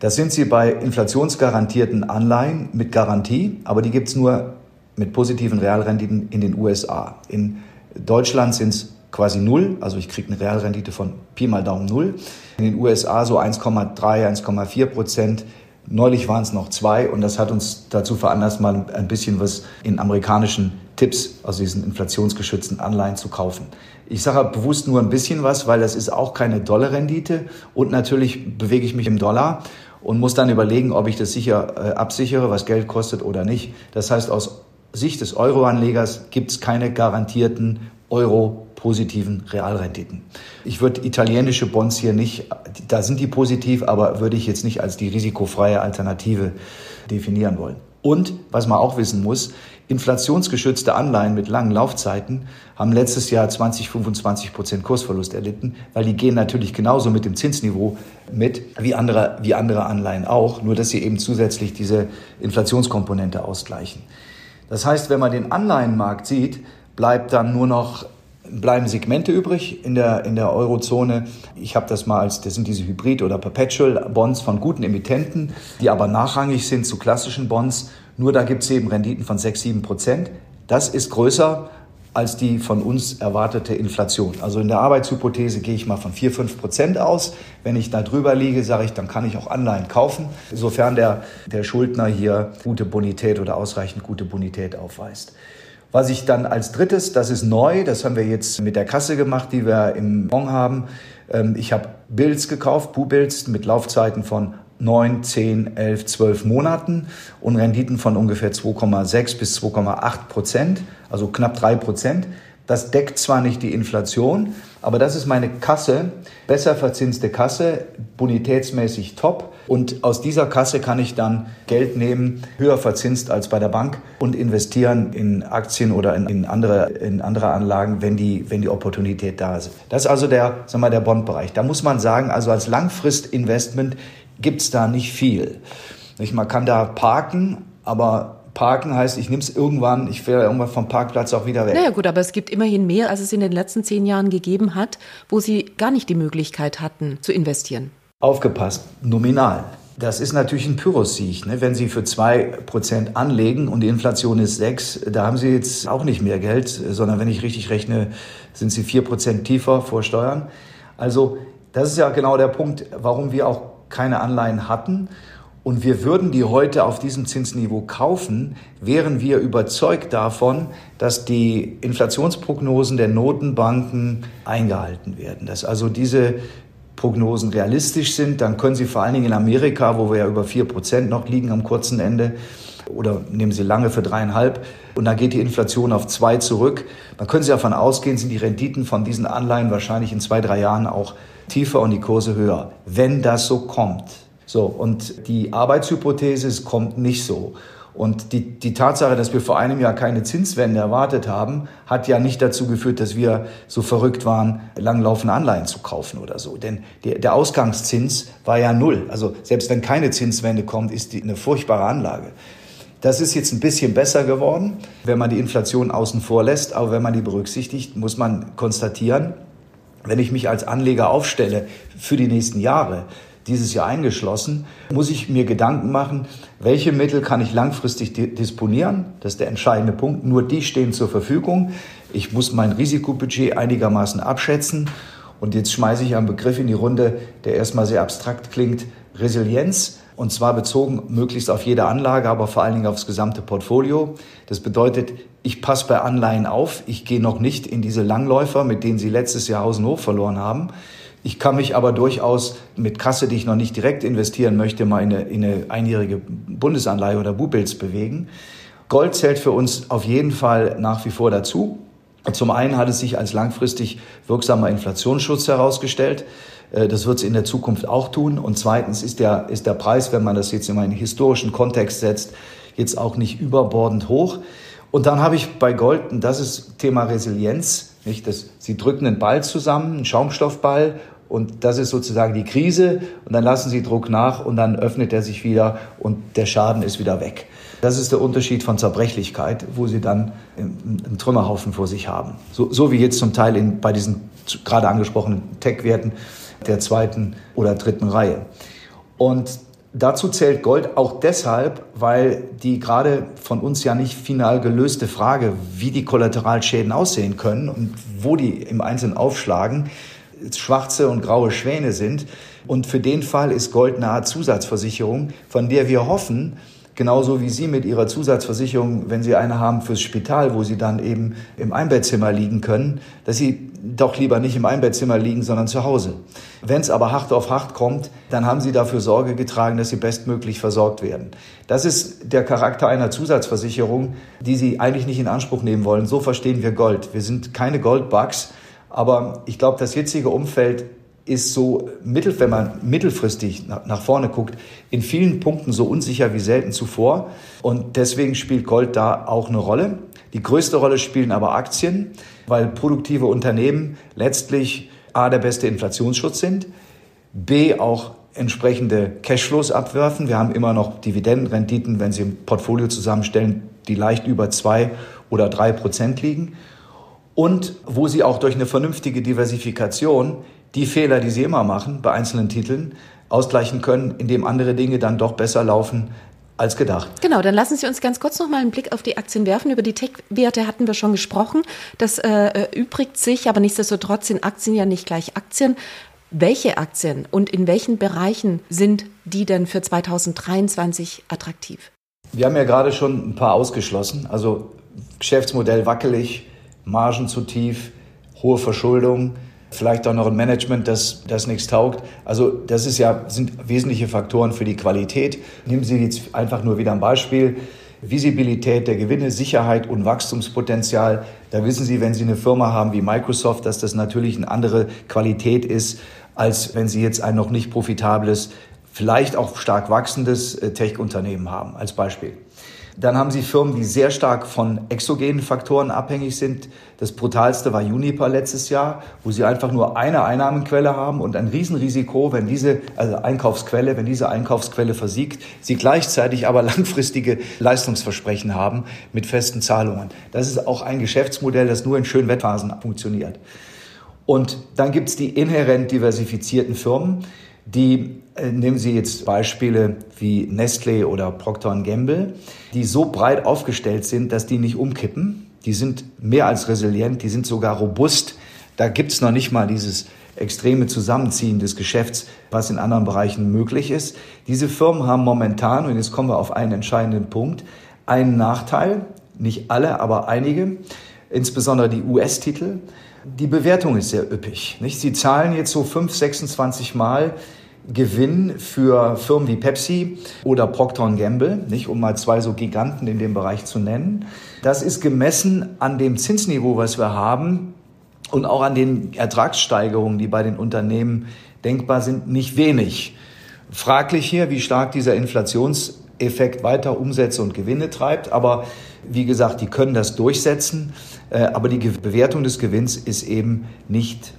Das sind sie bei inflationsgarantierten Anleihen mit Garantie, aber die gibt es nur mit positiven Realrenditen in den USA. In Deutschland sind es quasi null, also ich kriege eine Realrendite von Pi mal Daumen null. In den USA so 1,3, 1,4 Prozent. Neulich waren es noch zwei und das hat uns dazu veranlasst, mal ein bisschen was in amerikanischen Tipps, also diesen inflationsgeschützten Anleihen zu kaufen. Ich sage bewusst nur ein bisschen was, weil das ist auch keine Dollarrendite und natürlich bewege ich mich im Dollar und muss dann überlegen, ob ich das sicher äh, absichere, was Geld kostet oder nicht. Das heißt, aus Sicht des Euroanlegers gibt es keine garantierten Euro-positiven Realrenditen. Ich würde italienische Bonds hier nicht, da sind die positiv, aber würde ich jetzt nicht als die risikofreie Alternative definieren wollen. Und was man auch wissen muss, inflationsgeschützte Anleihen mit langen Laufzeiten haben letztes Jahr 20, 25 Prozent Kursverlust erlitten, weil die gehen natürlich genauso mit dem Zinsniveau mit wie andere, wie andere Anleihen auch, nur dass sie eben zusätzlich diese Inflationskomponente ausgleichen. Das heißt, wenn man den Anleihenmarkt sieht, bleibt dann nur noch bleiben Segmente übrig in der, in der Eurozone. Ich habe das mal als, das sind diese Hybrid- oder Perpetual Bonds von guten Emittenten, die aber nachrangig sind zu klassischen Bonds. Nur da gibt es eben Renditen von 6, 7 Prozent. Das ist größer als die von uns erwartete Inflation. Also in der Arbeitshypothese gehe ich mal von 4, 5 Prozent aus. Wenn ich da drüber liege, sage ich, dann kann ich auch Anleihen kaufen, sofern der, der Schuldner hier gute Bonität oder ausreichend gute Bonität aufweist. Was ich dann als drittes, das ist neu, das haben wir jetzt mit der Kasse gemacht, die wir im Bon haben. Ähm, ich habe Bills gekauft, Bu-Bills mit Laufzeiten von 9, 10, 11, 12 Monaten und Renditen von ungefähr 2,6 bis 2,8 Prozent, also knapp 3 Prozent. Das deckt zwar nicht die Inflation, aber das ist meine Kasse, besser verzinste Kasse, bonitätsmäßig top. Und aus dieser Kasse kann ich dann Geld nehmen, höher verzinst als bei der Bank und investieren in Aktien oder in, in andere, in andere Anlagen, wenn die, wenn die Opportunität da ist. Das ist also der, sagen wir, der Bondbereich. Da muss man sagen, also als Langfristinvestment gibt es da nicht viel. Man kann da parken, aber Parken heißt, ich nehme es irgendwann, ich fahre irgendwann vom Parkplatz auch wieder weg. Naja gut, aber es gibt immerhin mehr, als es in den letzten zehn Jahren gegeben hat, wo Sie gar nicht die Möglichkeit hatten zu investieren. Aufgepasst, nominal. Das ist natürlich ein Pyrrhussieg. Ne? Wenn Sie für zwei Prozent anlegen und die Inflation ist sechs, da haben Sie jetzt auch nicht mehr Geld, sondern wenn ich richtig rechne, sind Sie vier Prozent tiefer vor Steuern. Also das ist ja genau der Punkt, warum wir auch keine Anleihen hatten. Und wir würden die heute auf diesem Zinsniveau kaufen, wären wir überzeugt davon, dass die Inflationsprognosen der Notenbanken eingehalten werden. Dass also diese Prognosen realistisch sind, dann können Sie vor allen Dingen in Amerika, wo wir ja über vier Prozent noch liegen am kurzen Ende, oder nehmen Sie lange für dreieinhalb und dann geht die Inflation auf zwei zurück. Dann können Sie davon ausgehen, sind die Renditen von diesen Anleihen wahrscheinlich in zwei, drei Jahren auch tiefer und die Kurse höher, wenn das so kommt. So, und die Arbeitshypothese, es kommt nicht so. Und die, die Tatsache, dass wir vor einem Jahr keine Zinswende erwartet haben, hat ja nicht dazu geführt, dass wir so verrückt waren, langlaufende Anleihen zu kaufen oder so. Denn der, der Ausgangszins war ja null. Also selbst wenn keine Zinswende kommt, ist die eine furchtbare Anlage. Das ist jetzt ein bisschen besser geworden, wenn man die Inflation außen vor lässt. Aber wenn man die berücksichtigt, muss man konstatieren, wenn ich mich als Anleger aufstelle für die nächsten Jahre, dieses Jahr eingeschlossen, muss ich mir Gedanken machen, welche Mittel kann ich langfristig disponieren? Das ist der entscheidende Punkt. Nur die stehen zur Verfügung. Ich muss mein Risikobudget einigermaßen abschätzen. Und jetzt schmeiße ich einen Begriff in die Runde, der erstmal sehr abstrakt klingt. Resilienz. Und zwar bezogen möglichst auf jede Anlage, aber vor allen Dingen aufs gesamte Portfolio. Das bedeutet, ich passe bei Anleihen auf. Ich gehe noch nicht in diese Langläufer, mit denen Sie letztes Jahr Hausen hoch verloren haben. Ich kann mich aber durchaus mit Kasse, die ich noch nicht direkt investieren möchte, mal in eine, in eine einjährige Bundesanleihe oder Bubilds bewegen. Gold zählt für uns auf jeden Fall nach wie vor dazu. Zum einen hat es sich als langfristig wirksamer Inflationsschutz herausgestellt. Äh, das wird es in der Zukunft auch tun. Und zweitens ist der, ist der Preis, wenn man das jetzt in einen historischen Kontext setzt, jetzt auch nicht überbordend hoch. Und dann habe ich bei Gold, und das ist Thema Resilienz, nicht, das, Sie drücken einen Ball zusammen, einen Schaumstoffball, und das ist sozusagen die Krise. Und dann lassen Sie Druck nach und dann öffnet er sich wieder und der Schaden ist wieder weg. Das ist der Unterschied von Zerbrechlichkeit, wo Sie dann einen Trümmerhaufen vor sich haben. So, so wie jetzt zum Teil in, bei diesen gerade angesprochenen Tech-Werten der zweiten oder dritten Reihe. Und dazu zählt Gold auch deshalb, weil die gerade von uns ja nicht final gelöste Frage, wie die Kollateralschäden aussehen können und wo die im Einzelnen aufschlagen, schwarze und graue Schwäne sind. Und für den Fall ist Gold eine Art Zusatzversicherung, von der wir hoffen, genauso wie Sie mit Ihrer Zusatzversicherung, wenn Sie eine haben fürs Spital, wo Sie dann eben im Einbettzimmer liegen können, dass Sie doch lieber nicht im Einbettzimmer liegen, sondern zu Hause. Wenn es aber hart auf hart kommt, dann haben Sie dafür Sorge getragen, dass Sie bestmöglich versorgt werden. Das ist der Charakter einer Zusatzversicherung, die Sie eigentlich nicht in Anspruch nehmen wollen. So verstehen wir Gold. Wir sind keine Goldbugs, aber ich glaube, das jetzige Umfeld ist so, mittel, wenn man mittelfristig nach, vorne guckt, in vielen Punkten so unsicher wie selten zuvor. Und deswegen spielt Gold da auch eine Rolle. Die größte Rolle spielen aber Aktien, weil produktive Unternehmen letztlich A, der beste Inflationsschutz sind, B, auch entsprechende Cashflows abwerfen. Wir haben immer noch Dividendenrenditen, wenn Sie ein Portfolio zusammenstellen, die leicht über zwei oder drei Prozent liegen und wo sie auch durch eine vernünftige Diversifikation die Fehler, die sie immer machen bei einzelnen Titeln, ausgleichen können, indem andere Dinge dann doch besser laufen als gedacht. Genau, dann lassen Sie uns ganz kurz noch mal einen Blick auf die Aktien werfen. Über die Tech-Werte hatten wir schon gesprochen. Das äh, übrigt sich, aber nichtsdestotrotz sind Aktien ja nicht gleich Aktien. Welche Aktien und in welchen Bereichen sind die denn für 2023 attraktiv? Wir haben ja gerade schon ein paar ausgeschlossen. Also Geschäftsmodell wackelig, Margen zu tief, hohe Verschuldung, vielleicht auch noch ein Management, das, das nichts taugt. Also das ist ja, sind wesentliche Faktoren für die Qualität. Nehmen Sie jetzt einfach nur wieder ein Beispiel. Visibilität der Gewinne, Sicherheit und Wachstumspotenzial. Da wissen Sie, wenn Sie eine Firma haben wie Microsoft, dass das natürlich eine andere Qualität ist, als wenn Sie jetzt ein noch nicht profitables, vielleicht auch stark wachsendes äh, Tech-Unternehmen haben, als Beispiel. Dann haben Sie Firmen, die sehr stark von exogenen Faktoren abhängig sind. Das brutalste war Uniper letztes Jahr, wo Sie einfach nur eine Einnahmenquelle haben und ein Riesenrisiko, wenn diese also Einkaufsquelle, wenn diese Einkaufsquelle versiegt, Sie gleichzeitig aber langfristige Leistungsversprechen haben mit festen Zahlungen. Das ist auch ein Geschäftsmodell, das nur in schönen Wettphasen funktioniert. Und dann gibt es die inhärent diversifizierten Firmen, die äh, nehmen Sie jetzt Beispiele wie Nestlé oder Procter Gamble, die so breit aufgestellt sind, dass die nicht umkippen. Die sind mehr als resilient, die sind sogar robust. Da gibt's noch nicht mal dieses extreme Zusammenziehen des Geschäfts, was in anderen Bereichen möglich ist. Diese Firmen haben momentan, und jetzt kommen wir auf einen entscheidenden Punkt, einen Nachteil, nicht alle, aber einige, insbesondere die US-Titel. Die Bewertung ist sehr üppig. Nicht? Sie zahlen jetzt so 5, 26 Mal Gewinn für Firmen wie Pepsi oder Procter Gamble, nicht um mal zwei so Giganten in dem Bereich zu nennen. Das ist gemessen an dem Zinsniveau, was wir haben und auch an den Ertragssteigerungen, die bei den Unternehmen denkbar sind, nicht wenig. Fraglich hier, wie stark dieser Inflationseffekt weiter Umsätze und Gewinne treibt, aber wie gesagt, die können das durchsetzen, aber die Bewertung des Gewinns ist eben nicht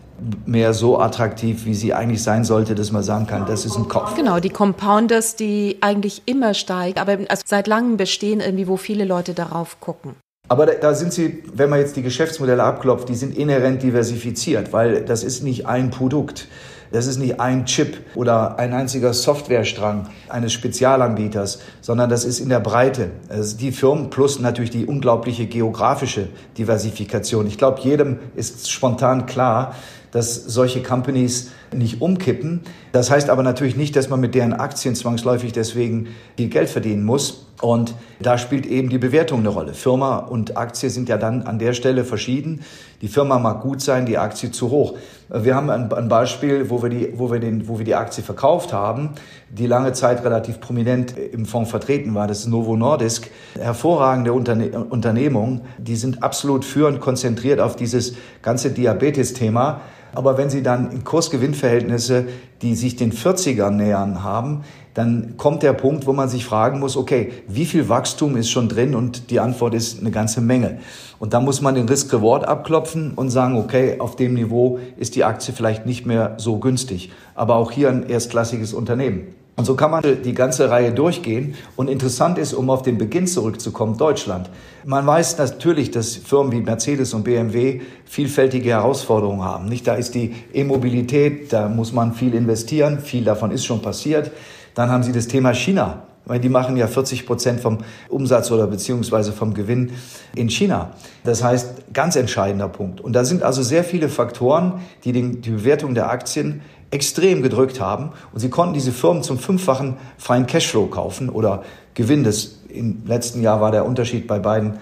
mehr so attraktiv, wie sie eigentlich sein sollte, dass man sagen kann, das ist ein Kauf. Genau, die Compounders, die eigentlich immer steigen, aber also seit langem bestehen irgendwie, wo viele Leute darauf gucken. Aber da sind sie, wenn man jetzt die Geschäftsmodelle abklopft, die sind inhärent diversifiziert, weil das ist nicht ein Produkt. Das ist nicht ein Chip oder ein einziger Softwarestrang eines Spezialanbieters, sondern das ist in der Breite. Also die Firmen plus natürlich die unglaubliche geografische Diversifikation. Ich glaube, jedem ist spontan klar, dass solche Companies nicht umkippen. Das heißt aber natürlich nicht, dass man mit deren Aktien zwangsläufig deswegen viel Geld verdienen muss. Und da spielt eben die Bewertung eine Rolle. Firma und Aktie sind ja dann an der Stelle verschieden. Die Firma mag gut sein, die Aktie zu hoch. Wir haben ein, Beispiel, wo wir, die, wo, wir den, wo wir die Aktie verkauft haben, die lange Zeit relativ prominent im Fonds vertreten war. Das ist Novo Nordisk. Hervorragende Unterne Unternehmung. Die sind absolut führend konzentriert auf dieses ganze Diabetes-Thema. Aber wenn Sie dann in Kursgewinnverhältnisse, die sich den 40ern nähern haben, dann kommt der Punkt, wo man sich fragen muss, okay, wie viel Wachstum ist schon drin? Und die Antwort ist eine ganze Menge. Und da muss man den Risk-Reward abklopfen und sagen, okay, auf dem Niveau ist die Aktie vielleicht nicht mehr so günstig. Aber auch hier ein erstklassiges Unternehmen. Und so kann man die ganze Reihe durchgehen. Und interessant ist, um auf den Beginn zurückzukommen, Deutschland. Man weiß natürlich, dass Firmen wie Mercedes und BMW vielfältige Herausforderungen haben. Nicht, da ist die E-Mobilität, da muss man viel investieren. Viel davon ist schon passiert. Dann haben Sie das Thema China. Weil die machen ja 40 Prozent vom Umsatz oder beziehungsweise vom Gewinn in China. Das heißt, ganz entscheidender Punkt. Und da sind also sehr viele Faktoren, die die Bewertung der Aktien extrem gedrückt haben. Und sie konnten diese Firmen zum fünffachen freien Cashflow kaufen oder Gewinn. Das im letzten Jahr war der Unterschied bei beiden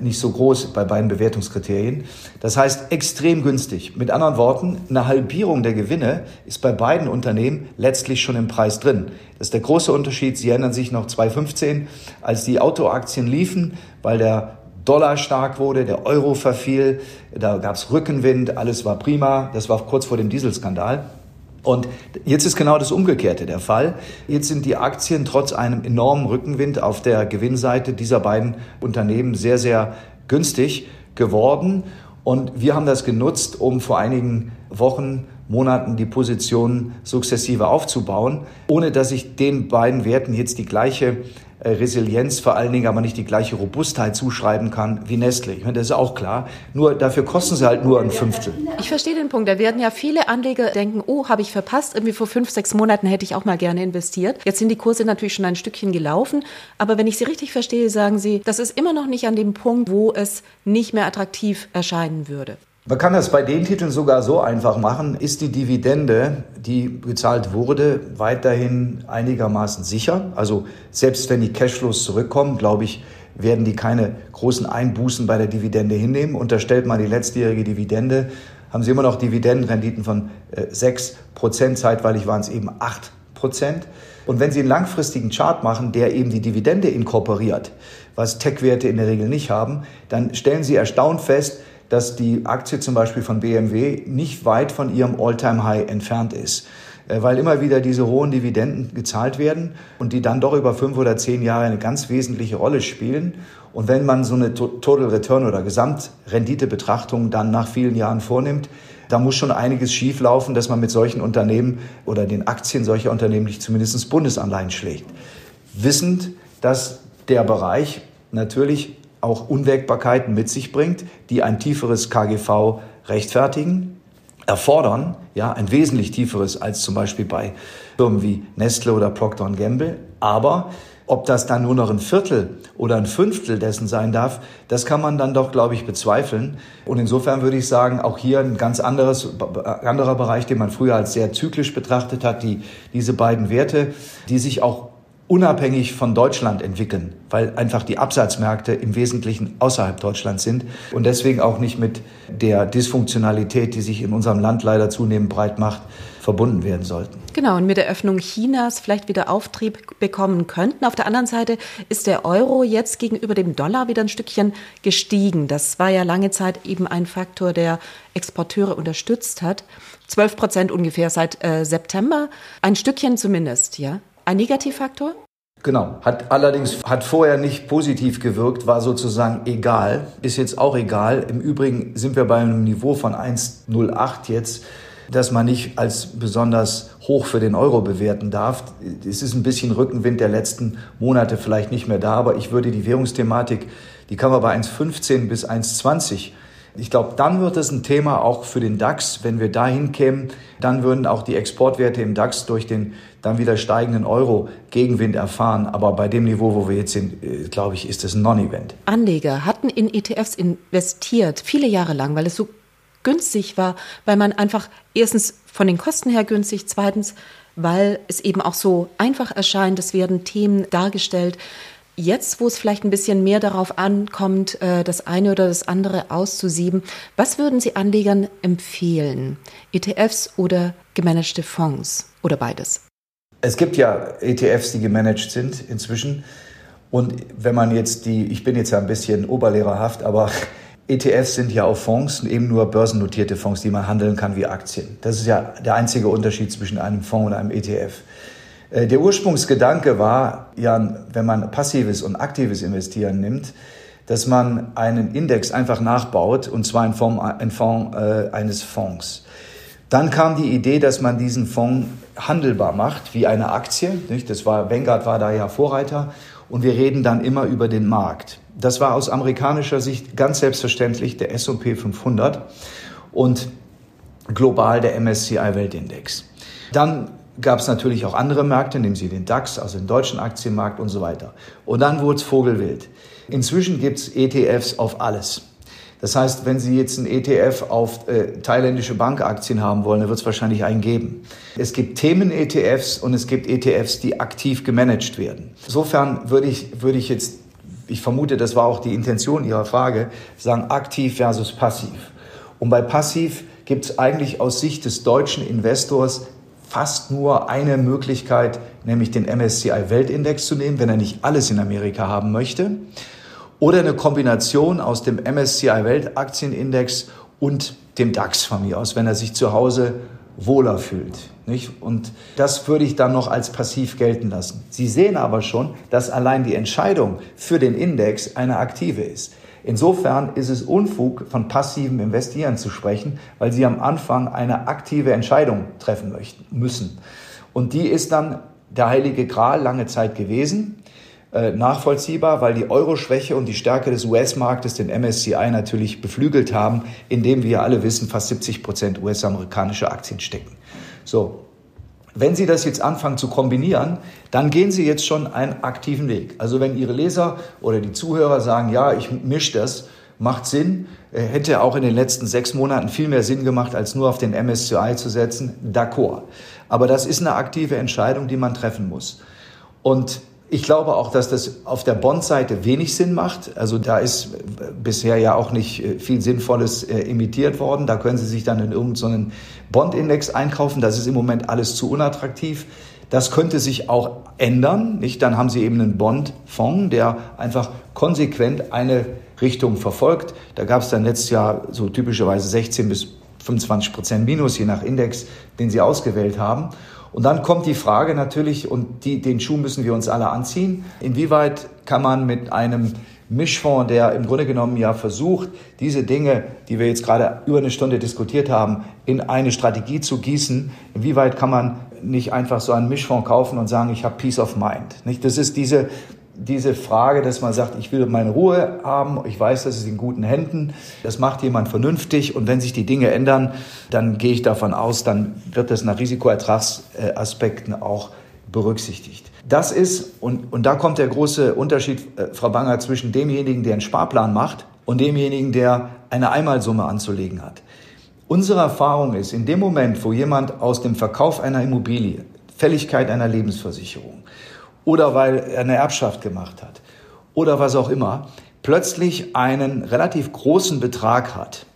nicht so groß bei beiden Bewertungskriterien. Das heißt extrem günstig. Mit anderen Worten, eine Halbierung der Gewinne ist bei beiden Unternehmen letztlich schon im Preis drin. Das ist der große Unterschied. Sie erinnern sich noch 2015, als die Autoaktien liefen, weil der Dollar stark wurde, der Euro verfiel, da gab es Rückenwind, alles war prima. Das war kurz vor dem Dieselskandal. Und jetzt ist genau das Umgekehrte der Fall. Jetzt sind die Aktien trotz einem enormen Rückenwind auf der Gewinnseite dieser beiden Unternehmen sehr, sehr günstig geworden. Und wir haben das genutzt, um vor einigen Wochen, Monaten die Positionen sukzessive aufzubauen, ohne dass ich den beiden Werten jetzt die gleiche Resilienz vor allen Dingen aber nicht die gleiche Robustheit zuschreiben kann wie Nestle. Ich meine, das ist auch klar. Nur dafür kosten sie halt nur ein Fünftel. Ich verstehe den Punkt. Da werden ja viele Anleger denken, oh, habe ich verpasst. Irgendwie vor fünf, sechs Monaten hätte ich auch mal gerne investiert. Jetzt sind die Kurse natürlich schon ein Stückchen gelaufen. Aber wenn ich Sie richtig verstehe, sagen Sie, das ist immer noch nicht an dem Punkt, wo es nicht mehr attraktiv erscheinen würde. Man kann das bei den Titeln sogar so einfach machen. Ist die Dividende, die gezahlt wurde, weiterhin einigermaßen sicher? Also selbst wenn die Cashflows zurückkommen, glaube ich, werden die keine großen Einbußen bei der Dividende hinnehmen. Unterstellt man die letztjährige Dividende, haben sie immer noch Dividendenrenditen von 6 äh, Prozent. Zeitweilig waren es eben 8 Prozent. Und wenn Sie einen langfristigen Chart machen, der eben die Dividende inkorporiert, was Tech-Werte in der Regel nicht haben, dann stellen Sie erstaunt fest, dass die Aktie zum Beispiel von BMW nicht weit von ihrem All-Time-High entfernt ist äh, weil immer wieder diese hohen Dividenden gezahlt werden und die dann doch über fünf oder zehn Jahre eine ganz wesentliche Rolle spielen. Und wenn man so eine Total Return oder Gesamtrenditebetrachtung dann nach vielen Jahren vornimmt, da muss schon einiges schieflaufen, dass man mit solchen Unternehmen oder den Aktien solcher Unternehmen nicht zumindest Bundesanleihen schlägt. Wissend, dass der Bereich natürlich auch Unwägbarkeiten mit sich bringt, die ein tieferes KGV rechtfertigen. erfordern, ja, ein wesentlich tieferes als zum Beispiel bei Firmen wie Nestle oder Procter Gamble. Aber ob das dann nur noch ein Viertel oder ein Fünftel dessen sein darf, das kann man dann doch, glaube ich, bezweifeln. Und insofern würde ich sagen, auch hier ein ganz anderes, anderer Bereich, den man früher als sehr zyklisch betrachtet hat, die, diese beiden Werte, die sich auch unabhängig von Deutschland entwickeln, weil einfach die Absatzmärkte im Wesentlichen außerhalb Deutschlands sind und deswegen auch nicht mit der Dysfunktionalität, die sich in unserem Land leider zunehmend breit macht, verbunden werden sollten. Genau, und mit der Öffnung Chinas vielleicht wieder Auftrieb bekommen könnten. Auf der anderen Seite ist der Euro jetzt gegenüber dem Dollar wieder ein Stückchen gestiegen. Das war ja lange Zeit eben ein Faktor, der Exporteure unterstützt hat. 12 Prozent ungefähr seit äh, September. Ein Stückchen zumindest, ja ein Negativfaktor? Genau, hat allerdings hat vorher nicht positiv gewirkt, war sozusagen egal, ist jetzt auch egal. Im Übrigen sind wir bei einem Niveau von 1,08 jetzt, das man nicht als besonders hoch für den Euro bewerten darf. Es ist ein bisschen Rückenwind der letzten Monate vielleicht nicht mehr da, aber ich würde die Währungsthematik, die kann man bei 1,15 bis 1,20 ich glaube, dann wird es ein Thema auch für den DAX. Wenn wir dahin kämen, dann würden auch die Exportwerte im DAX durch den dann wieder steigenden Euro Gegenwind erfahren. Aber bei dem Niveau, wo wir jetzt sind, äh, glaube ich, ist es ein Non-Event. Anleger hatten in ETFs investiert, viele Jahre lang, weil es so günstig war, weil man einfach erstens von den Kosten her günstig, zweitens, weil es eben auch so einfach erscheint, es werden Themen dargestellt, Jetzt, wo es vielleicht ein bisschen mehr darauf ankommt, äh, das eine oder das andere auszusieben, was würden Sie Anlegern empfehlen? ETFs oder gemanagte Fonds oder beides? Es gibt ja ETFs, die gemanagt sind inzwischen. Und wenn man jetzt die, ich bin jetzt ja ein bisschen oberlehrerhaft, aber ETFs sind ja auch Fonds, eben nur börsennotierte Fonds, die man handeln kann wie Aktien. Das ist ja der einzige Unterschied zwischen einem Fonds und einem ETF. Äh, der Ursprungsgedanke war, ja, wenn man passives und aktives Investieren nimmt, dass man einen Index einfach nachbaut, und zwar in Form, in Form äh, eines Fonds. Dann kam die Idee, dass man diesen Fonds handelbar macht, wie eine Aktie. Nicht? Das war, Vanguard war da ja Vorreiter. Und wir reden dann immer über den Markt. Das war aus amerikanischer Sicht ganz selbstverständlich der S&P 500 und global der MSCI Weltindex. Dann gab es natürlich auch andere Märkte, nehmen Sie den DAX, also den deutschen Aktienmarkt und so weiter. Und dann wurde es Vogelwild. Inzwischen gibt es ETFs auf alles. Das heißt, wenn Sie jetzt einen ETF auf äh, thailändische Bankaktien haben wollen, dann wird es wahrscheinlich einen geben. Es gibt Themen-ETFs und es gibt ETFs, die aktiv gemanagt werden. Insofern würde ich, würde ich jetzt, ich vermute, das war auch die Intention Ihrer Frage, sagen aktiv versus passiv. Und bei passiv gibt es eigentlich aus Sicht des deutschen Investors fast nur eine Möglichkeit, nämlich den MSCI Weltindex zu nehmen, wenn er nicht alles in Amerika haben möchte. Oder eine Kombination aus dem MSCI Weltaktienindex und dem DAX von mir aus, wenn er sich zu Hause wohler fühlt. Nicht? Und das würde ich dann noch als passiv gelten lassen. Sie sehen aber schon, dass allein die Entscheidung für den Index eine aktive ist. Insofern ist es Unfug, von passivem Investieren zu sprechen, weil Sie am Anfang eine aktive Entscheidung treffen möchten, müssen. Und die ist dann der heilige Gral lange Zeit gewesen. Äh, nachvollziehbar, weil die Euro-Schwäche und die Stärke des US-Marktes den MSCI natürlich beflügelt haben, indem wir alle wissen, fast 70 Prozent US-amerikanische Aktien stecken. So, wenn Sie das jetzt anfangen zu kombinieren, dann gehen Sie jetzt schon einen aktiven Weg. Also wenn Ihre Leser oder die Zuhörer sagen, ja, ich mische das, macht Sinn, äh, hätte auch in den letzten sechs Monaten viel mehr Sinn gemacht, als nur auf den MSCI zu setzen, d'accord. Aber das ist eine aktive Entscheidung, die man treffen muss. Und ich glaube auch, dass das auf der Bond-Seite wenig Sinn macht. Also da ist bisher ja auch nicht äh, viel Sinnvolles äh, imitiert worden. Da können Sie sich dann in irgendeinen Bond-Index einkaufen. Das ist im Moment alles zu unattraktiv. Das könnte sich auch ändern. Nicht? Dann haben Sie eben einen Bond-Fonds, der einfach konsequent eine Richtung verfolgt. Da gab es dann letztes Jahr so typischerweise 16 bis 25 Prozent Minus, je nach Index, den Sie ausgewählt haben. Und dann kommt die Frage natürlich, und die, den Schuh müssen wir uns alle anziehen, inwieweit kann man mit einem Mischfonds, der im Grunde genommen ja versucht, diese Dinge, die wir jetzt gerade über eine Stunde diskutiert haben, in eine Strategie zu gießen, inwieweit kann man nicht einfach so einen Mischfonds kaufen und sagen, ich habe Peace of Mind. Nicht? Das ist diese diese Frage, dass man sagt, ich will meine Ruhe haben, ich weiß, das ist in guten Händen, das macht jemand vernünftig und wenn sich die Dinge ändern, dann gehe ich davon aus, dann wird das nach Risikoertragsaspekten auch berücksichtigt. Das ist, und, und da kommt der große Unterschied, äh, Frau Banger, zwischen demjenigen, der einen Sparplan macht und demjenigen, der eine Einmalsumme anzulegen hat. Unsere Erfahrung ist, in dem Moment, wo jemand aus dem Verkauf einer Immobilie, Fälligkeit einer Lebensversicherung oder weil er eine Erbschaft gemacht hat oder was auch immer, plötzlich einen relativ großen Betrag hat.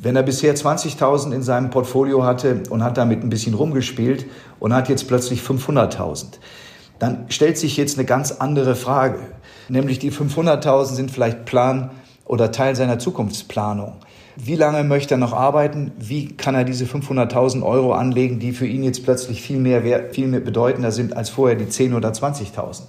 Wenn er bisher 20.000 in seinem Portfolio hatte und hat damit ein bisschen rumgespielt und hat jetzt plötzlich 500.000, dann stellt sich jetzt eine ganz andere Frage. Nämlich die 500.000 sind vielleicht Plan oder Teil seiner Zukunftsplanung. Wie lange möchte er noch arbeiten? Wie kann er diese 500.000 Euro anlegen, die für ihn jetzt plötzlich viel mehr, wert, viel mehr bedeutender sind als vorher die 10 oder 20.000?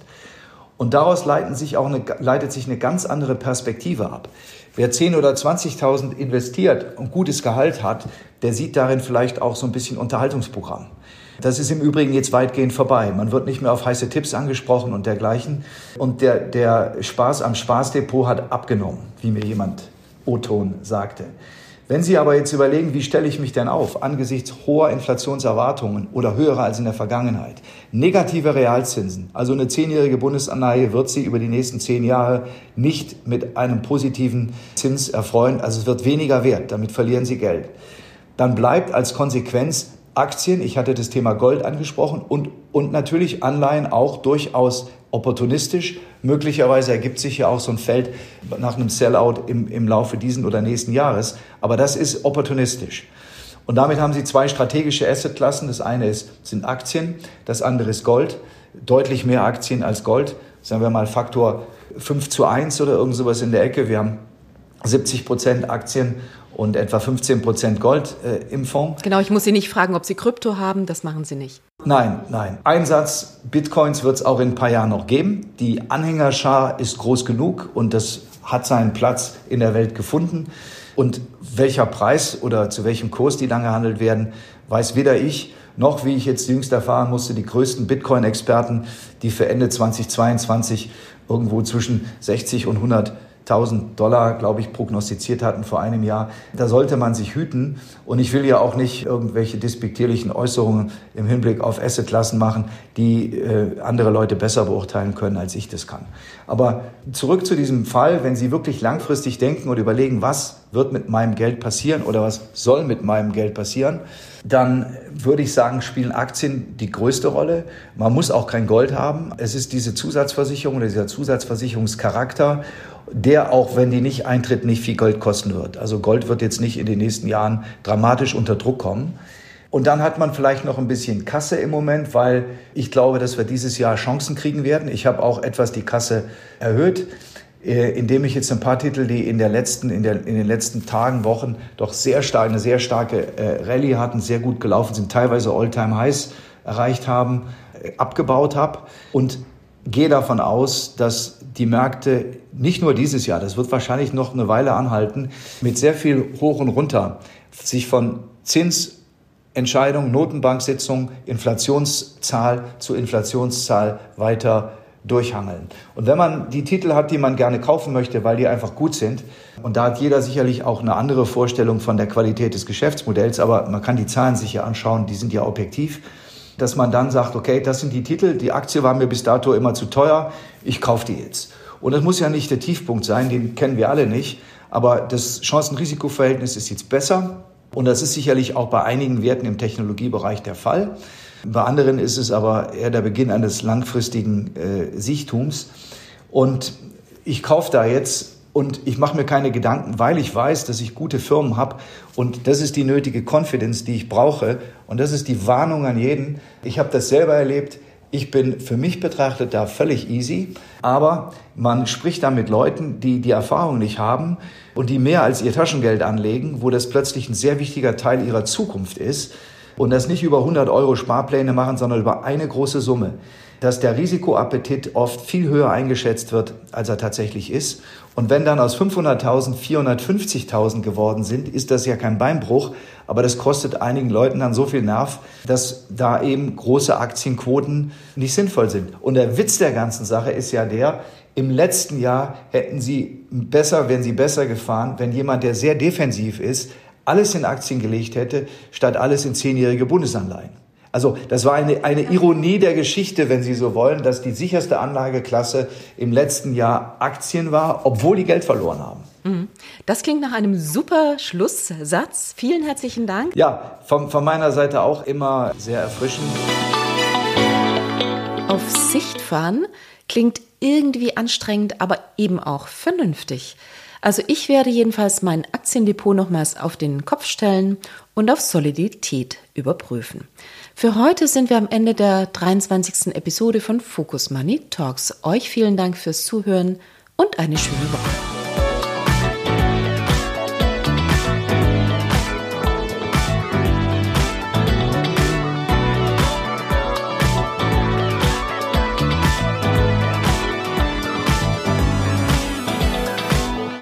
Und daraus leiten sich auch eine, leitet sich eine ganz andere Perspektive ab. Wer 10 oder 20.000 investiert und gutes Gehalt hat, der sieht darin vielleicht auch so ein bisschen Unterhaltungsprogramm. Das ist im Übrigen jetzt weitgehend vorbei. Man wird nicht mehr auf heiße Tipps angesprochen und dergleichen. Und der, der Spaß am Spaßdepot hat abgenommen, wie mir jemand O-Ton sagte. Wenn Sie aber jetzt überlegen, wie stelle ich mich denn auf angesichts hoher Inflationserwartungen oder höherer als in der Vergangenheit, negative Realzinsen, also eine zehnjährige Bundesanleihe wird Sie über die nächsten zehn Jahre nicht mit einem positiven Zins erfreuen, also es wird weniger wert, damit verlieren Sie Geld. Dann bleibt als Konsequenz Aktien, ich hatte das Thema Gold angesprochen und, und natürlich Anleihen auch durchaus opportunistisch. Möglicherweise ergibt sich ja auch so ein Feld nach einem Sellout im, im Laufe diesen oder nächsten Jahres. Aber das ist opportunistisch. Und damit haben Sie zwei strategische Assetklassen. Das eine ist, sind Aktien, das andere ist Gold. Deutlich mehr Aktien als Gold. Sagen wir mal Faktor 5 zu 1 oder irgend sowas in der Ecke. Wir haben 70 Prozent Aktien und etwa 15 Prozent Gold äh, im Fonds. Genau, ich muss Sie nicht fragen, ob Sie Krypto haben, das machen Sie nicht. Nein, nein. Einsatz Bitcoins wird es auch in ein paar Jahren noch geben. Die Anhängerschar ist groß genug und das hat seinen Platz in der Welt gefunden. Und welcher Preis oder zu welchem Kurs die dann gehandelt werden, weiß weder ich noch, wie ich jetzt jüngst erfahren musste, die größten Bitcoin-Experten, die für Ende 2022 irgendwo zwischen 60 und 100 1000 Dollar, glaube ich, prognostiziert hatten vor einem Jahr. Da sollte man sich hüten. Und ich will ja auch nicht irgendwelche despektierlichen Äußerungen im Hinblick auf Assetklassen machen, die äh, andere Leute besser beurteilen können, als ich das kann. Aber zurück zu diesem Fall, wenn Sie wirklich langfristig denken und überlegen, was wird mit meinem Geld passieren oder was soll mit meinem Geld passieren, dann würde ich sagen, spielen Aktien die größte Rolle. Man muss auch kein Gold haben. Es ist diese Zusatzversicherung oder dieser Zusatzversicherungscharakter der auch, wenn die nicht eintritt, nicht viel Gold kosten wird. Also Gold wird jetzt nicht in den nächsten Jahren dramatisch unter Druck kommen. Und dann hat man vielleicht noch ein bisschen Kasse im Moment, weil ich glaube, dass wir dieses Jahr Chancen kriegen werden. Ich habe auch etwas die Kasse erhöht, äh, indem ich jetzt ein paar Titel, die in, der letzten, in, der, in den letzten Tagen, Wochen doch sehr stark, eine sehr starke äh, Rallye hatten, sehr gut gelaufen sind, teilweise All-Time-Highs erreicht haben, äh, abgebaut habe. Und gehe davon aus, dass die Märkte nicht nur dieses Jahr, das wird wahrscheinlich noch eine Weile anhalten, mit sehr viel hoch und runter sich von Zinsentscheidung, Notenbanksitzung, Inflationszahl zu Inflationszahl weiter durchhangeln. Und wenn man die Titel hat, die man gerne kaufen möchte, weil die einfach gut sind, und da hat jeder sicherlich auch eine andere Vorstellung von der Qualität des Geschäftsmodells, aber man kann die Zahlen sich ja anschauen, die sind ja objektiv, dass man dann sagt, okay, das sind die Titel, die Aktie war mir bis dato immer zu teuer, ich kaufe die jetzt. Und das muss ja nicht der Tiefpunkt sein, den kennen wir alle nicht, aber das Chancen-Risiko-Verhältnis ist jetzt besser und das ist sicherlich auch bei einigen Werten im Technologiebereich der Fall. Bei anderen ist es aber eher der Beginn eines langfristigen äh, Sichtums. Und ich kaufe da jetzt und ich mache mir keine Gedanken, weil ich weiß, dass ich gute Firmen habe und das ist die nötige Confidence, die ich brauche und das ist die Warnung an jeden. Ich habe das selber erlebt. Ich bin für mich betrachtet da völlig easy, aber man spricht da mit Leuten, die die Erfahrung nicht haben und die mehr als ihr Taschengeld anlegen, wo das plötzlich ein sehr wichtiger Teil ihrer Zukunft ist und das nicht über 100 Euro Sparpläne machen, sondern über eine große Summe. dass der Risikoappetit oft viel höher eingeschätzt wird, als er tatsächlich ist. Und wenn dann aus 500.000 450.000 geworden sind, ist das ja kein Beinbruch, aber das kostet einigen Leuten dann so viel Nerv, dass da eben große Aktienquoten nicht sinnvoll sind. Und der Witz der ganzen Sache ist ja der, im letzten Jahr hätten sie besser, wenn sie besser gefahren, wenn jemand, der sehr defensiv ist, alles in Aktien gelegt hätte, statt alles in zehnjährige Bundesanleihen. Also das war eine, eine Ironie der Geschichte, wenn Sie so wollen, dass die sicherste Anlageklasse im letzten Jahr Aktien war, obwohl die Geld verloren haben. Mhm. Das klingt nach einem super Schlusssatz. Vielen herzlichen Dank. Ja, von, von meiner Seite auch immer sehr erfrischend. Auf Sicht fahren klingt irgendwie anstrengend, aber eben auch vernünftig. Also ich werde jedenfalls mein Aktiendepot nochmals auf den Kopf stellen und auf Solidität überprüfen. Für heute sind wir am Ende der 23. Episode von Focus Money Talks. Euch vielen Dank fürs Zuhören und eine schöne Woche.